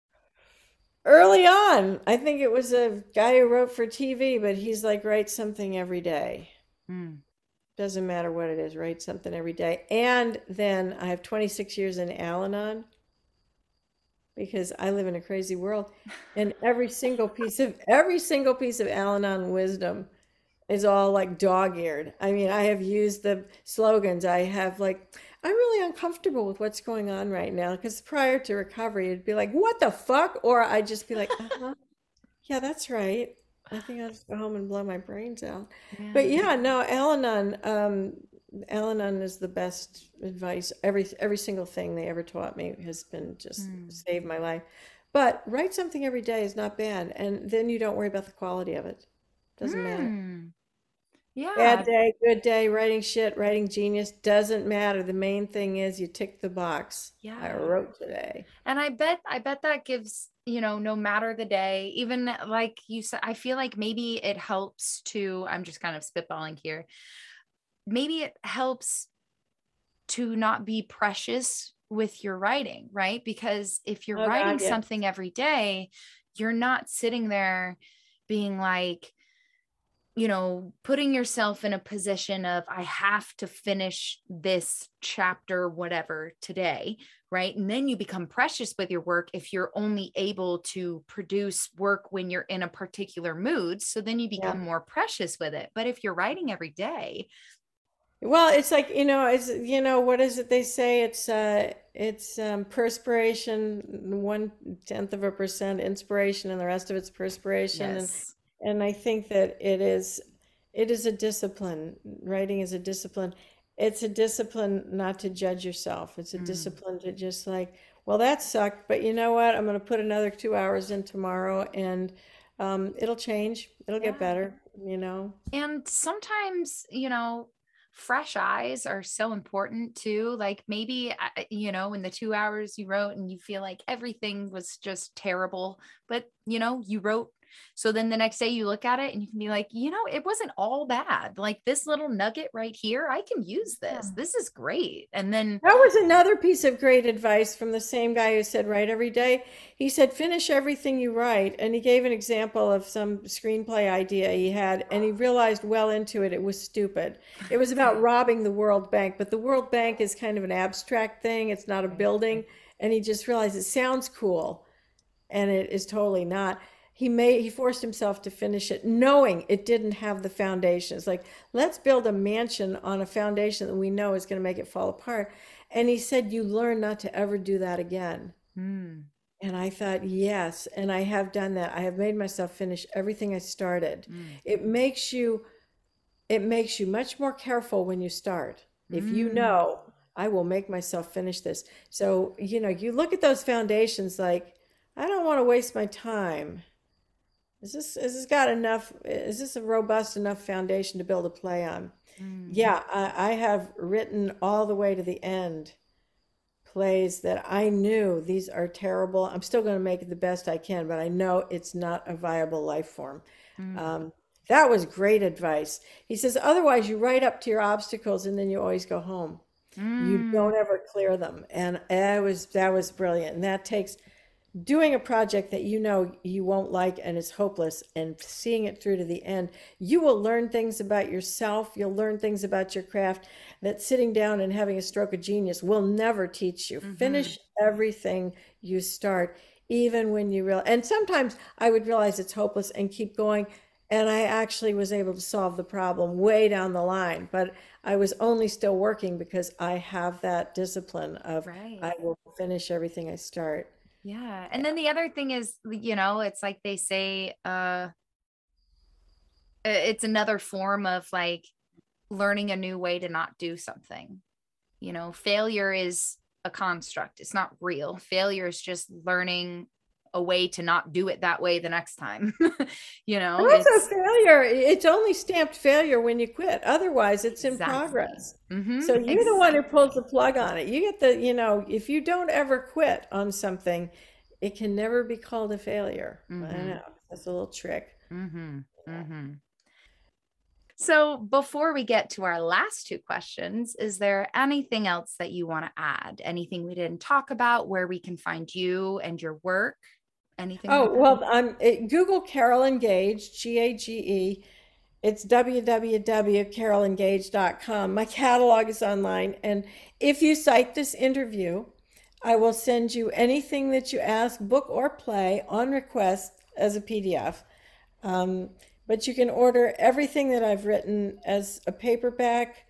Early on, I think it was a guy who wrote for TV, but he's like, write something every day. Mm. Doesn't matter what it is, write something every day. And then I have 26 years in Al Anon because I live in a crazy world. And every single piece of every single piece of Al Anon wisdom is all like dog-eared. I mean, I have used the slogans. I have like, I'm really uncomfortable with what's going on right now. Because prior to recovery, it'd be like, what the fuck? Or I'd just be like, uh-huh. Yeah, that's right. I think I'll just go home and blow my brains out. But Yeah. yeah, no, Al-Anon, um, Al-Anon is the best advice. Every every single thing they ever taught me has been just Mm. saved my life. But write something every day is not bad, and then you don't worry about the quality of it. Doesn't matter. Yeah. Bad day, good day, writing shit, writing genius, doesn't matter. The main thing is you tick the box. Yeah. I wrote today. And I bet I bet that gives, you know, no matter the day, even like you said, I feel like maybe it helps to, I'm just kind of spitballing here. Maybe it helps to not be precious with your writing, right? Because if you're Oh writing God, yes. something every day, you're not sitting there being like, you know, putting yourself in a position of, I have to finish this chapter, whatever, today, right? And then you become precious with your work if you're only able to produce work when you're in a particular mood. So then you Yeah. become more precious with it. But if you're writing every day, Well, it's like, you know, it's, you know, what is it they say? It's, uh, it's, um, perspiration, one tenth of a percent inspiration, and the rest of it's perspiration. And, yes. And I think that it is, it is a discipline. Writing is a discipline. It's a discipline not to judge yourself. It's a Mm. discipline to just like, well, that sucked, but you know what? I'm going to put another two hours in tomorrow and, um, it'll change. It'll get better, you know? And sometimes, you know, fresh eyes are so important too. Like maybe, uh, you know, in the two hours you wrote and you feel like everything was just terrible, but, you know, you wrote. So then the next day you look at it and you can be like, you know, it wasn't all bad. Like this little nugget right here, I can use this. Yeah. This is great. And then, That was another piece of great advice from the same guy who said, write every day. He said, finish everything you write. And he gave an example of some screenplay idea he had, and he realized well into it, it was stupid. It was about [laughs] robbing the World Bank, but the World Bank is kind of an abstract thing, it's not a building. And he just realized it sounds cool, and it is totally not. He made he forced himself to finish it, knowing it didn't have the foundation. It's like, let's build a mansion on a foundation that we know is going to make it fall apart. And he said, You learn not to ever do that again. mm, And I thought, yes. And I have done that. I have made myself finish everything I started. mm, It makes you it makes you much more careful when you start. If you Mm. know, I will make myself finish this. So, you know, you look at those foundations like, I don't want to waste my time. Is this is this got enough? Is this a robust enough foundation to build a play on? mm. Yeah, I, I have written all the way to the end plays that I knew these are terrible. I'm still going to make it the best I can, but I know it's not a viable life form. Mm. Um, that was great advice. He says, otherwise, you write up to your obstacles and then you always go home. You Mm. don't ever clear them. And that was that was brilliant. And that takes doing a project that you know you won't like and is hopeless and seeing it through to the end. You will learn things about yourself. You'll learn things about your craft that sitting down and having a stroke of genius will never teach you. Mhm. Finish everything you start, even when you real. And sometimes I would realize it's hopeless and keep going. And I actually was able to solve the problem way down the line. But I was only still working because I have that discipline of Right. I will finish everything I start. Yeah. And then the other thing is, you know, it's like they say, uh, it's another form of like learning a new way to not do something. You know, failure is a construct, it's not real. Failure is just learning a way to not do it that way the next time. [laughs] you know, And also it's failure. It's only stamped failure when you quit. Otherwise, it's in Exactly. progress. Mhm, So you're the one who pulls the plug on it. You get the, you know, if you don't ever quit on something, it can never be called a failure. I Mhm. know. That's a little trick. Mhm, mhm. So, before we get to our last two questions, is there anything else that you want to add? Anything we didn't talk about where we can find you and your work? Anything? Oh, like well, um, it, Google Carolyn Gage, G A G E. It's www.carolyngage.com. My catalog is online. And if you cite this interview, I will send you anything that you ask, book or play, on request as a PDF. Um, but you can order everything that I've written as a paperback,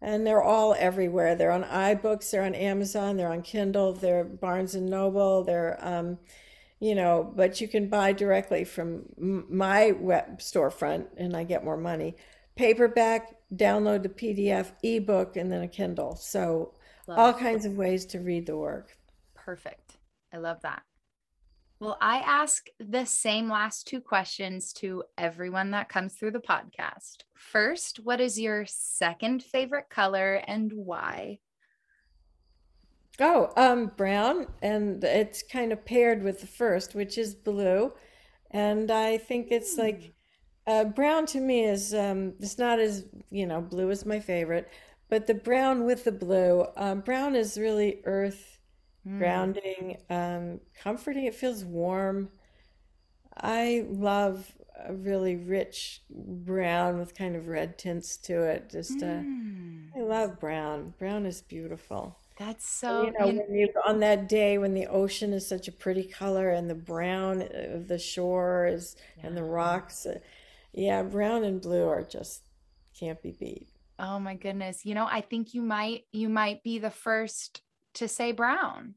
and they're all everywhere. They're on iBooks, they're on Amazon, they're on Kindle, they're Barnes and Noble, they're, um, you know, but you can buy directly from my web storefront, and I get more money. Paperback, download the PDF, ebook, and then a Kindle. So Love all it. kinds of ways to read the work. Perfect. I love that. Well, I ask the same last two questions to everyone that comes through the podcast. First, what is your second favorite color and why? Oh, um, brown, and it's kind of paired with the first, which is blue. And I think it's like uh, brown to me is um, it's not as, you know, blue is my favorite, but the brown with the blue, um, brown is really earth Mm, grounding, um, comforting. It feels warm. I love a really rich brown with kind of red tints to it. Just uh, mm. I love brown. Brown is beautiful. That's so, You know, when you on that day when the ocean is such a pretty color and the brown of the shore is and the rocks, uh, yeah, brown and blue are just can't be beat. Oh my goodness. You know, I think you might you might be the first to say brown.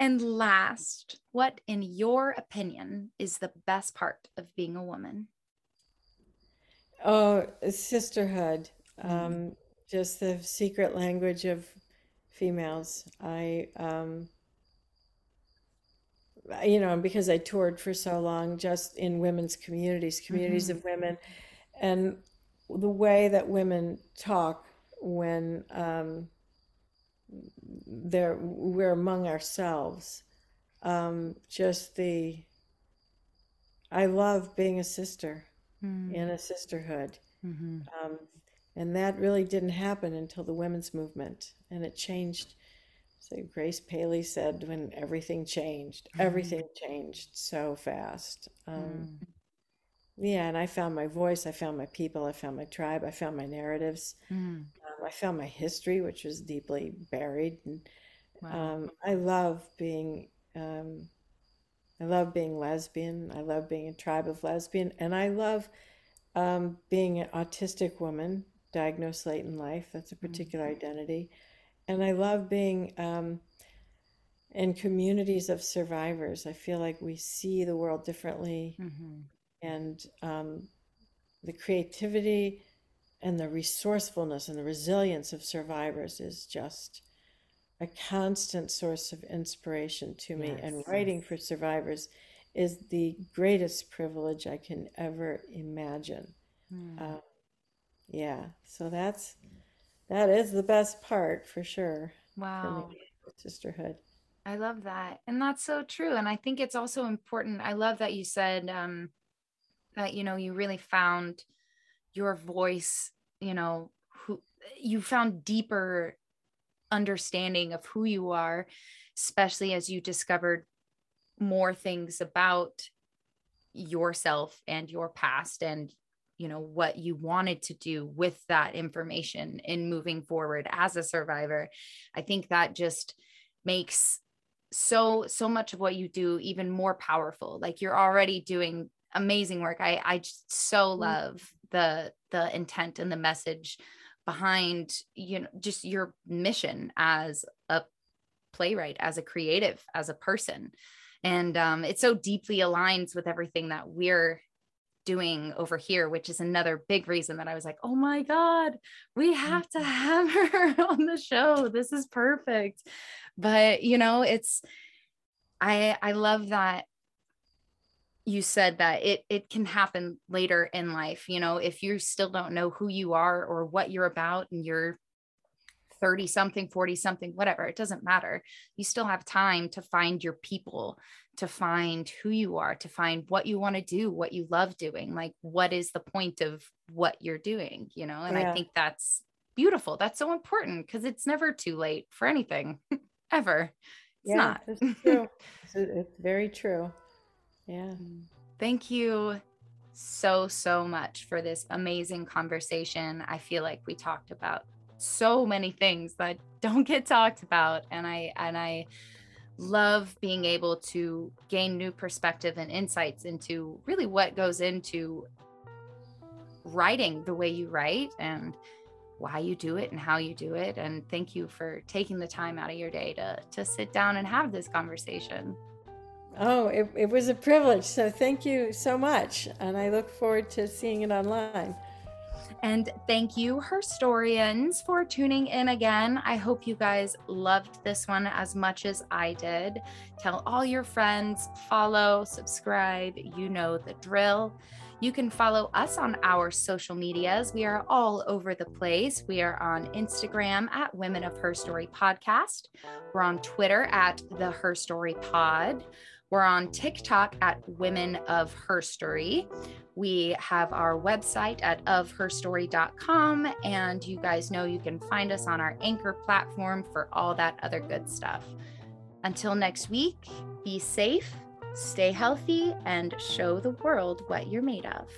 And last, what in your opinion is the best part of being a woman? Oh, sisterhood, Mm, um, just the secret language of females. I, um, you know, because I toured for so long, just in women's communities, communities mhm, of women, and the way that women talk when um, they're we're among ourselves. Um, just the I love being a sister mm, in a sisterhood. mhm, Um, and that really didn't happen until the women's movement, and it changed. So Grace Paley said, when everything changed, mhm, everything changed so fast. Um, mm, yeah, and I found my voice, I found my people, I found my tribe, I found my narratives, mm. um, I found my history, which was deeply buried. And Wow. um, I love being, um, I love being lesbian. I love being a tribe of lesbian, and I love um, being an autistic woman diagnosed late in life. That's a particular identity. And I love being um, in communities of survivors. I feel like we see the world differently, mhm, and um, the creativity and the resourcefulness and the resilience of survivors is just a constant source of inspiration to me. And Yes. writing for survivors is the greatest privilege I can ever imagine. mm. Uh, yeah, so that's that is the best part for sure Wow. me, sisterhood. I love that. And that's so true. And I think it's also important. I love that you said um, that, you know, you really found your voice, you know, who you found deeper understanding of who you are, especially as you discovered more things about yourself and your past and you know what you wanted to do with that information in moving forward as a survivor. I think that just makes so so much of what you do even more powerful. Like you're already doing amazing work. I i just so Mm. love the the intent and the message behind you know just your mission as a playwright as a creative as a person. And um, it so deeply aligns with everything that we're doing over here which is another big reason that i was like oh my god we have to mm-hmm. have [laughs] her on the show. This is perfect. But you know it's i i love that you said that it it can happen later in life you know if you still don't know who you are or what you're about and you're 30 something, 40 something, whatever, it doesn't matter. You still have time to find your people, to find who you are, to find what you want to do, what you love doing. Like, what is the point of what you're doing, you know? And yeah. I think that's beautiful. That's so important because it's never too late for anything, [laughs] ever. It's yeah, not. it's true. [laughs] It's very true. Yeah. Mm. Thank you so, so much for this amazing conversation. I feel like we talked about so many things that [laughs] don't get talked about. And I, and I, love being able to gain new perspective and insights into really what goes into writing the way you write and why you do it and how you do it and thank you for taking the time out of your day to to sit down and have this conversation Oh, it, it was a privilege. So thank you so much. And I look forward to seeing it online. And thank you, Herstorians, for tuning in again. I hope you guys loved this one as much as I did. Tell all your friends, follow, subscribe. You know the drill. You can follow us on our social medias. We are all over the place. We are on Instagram at Women of Her Story Podcast. We're on Twitter at the Her Story Pod. We're on TikTok at Women of Her Story. We have our website at ofherstory.com. And you guys know you can find us on our anchor platform for all that other good stuff. Until next week, be safe, stay healthy, and show the world what you're made of.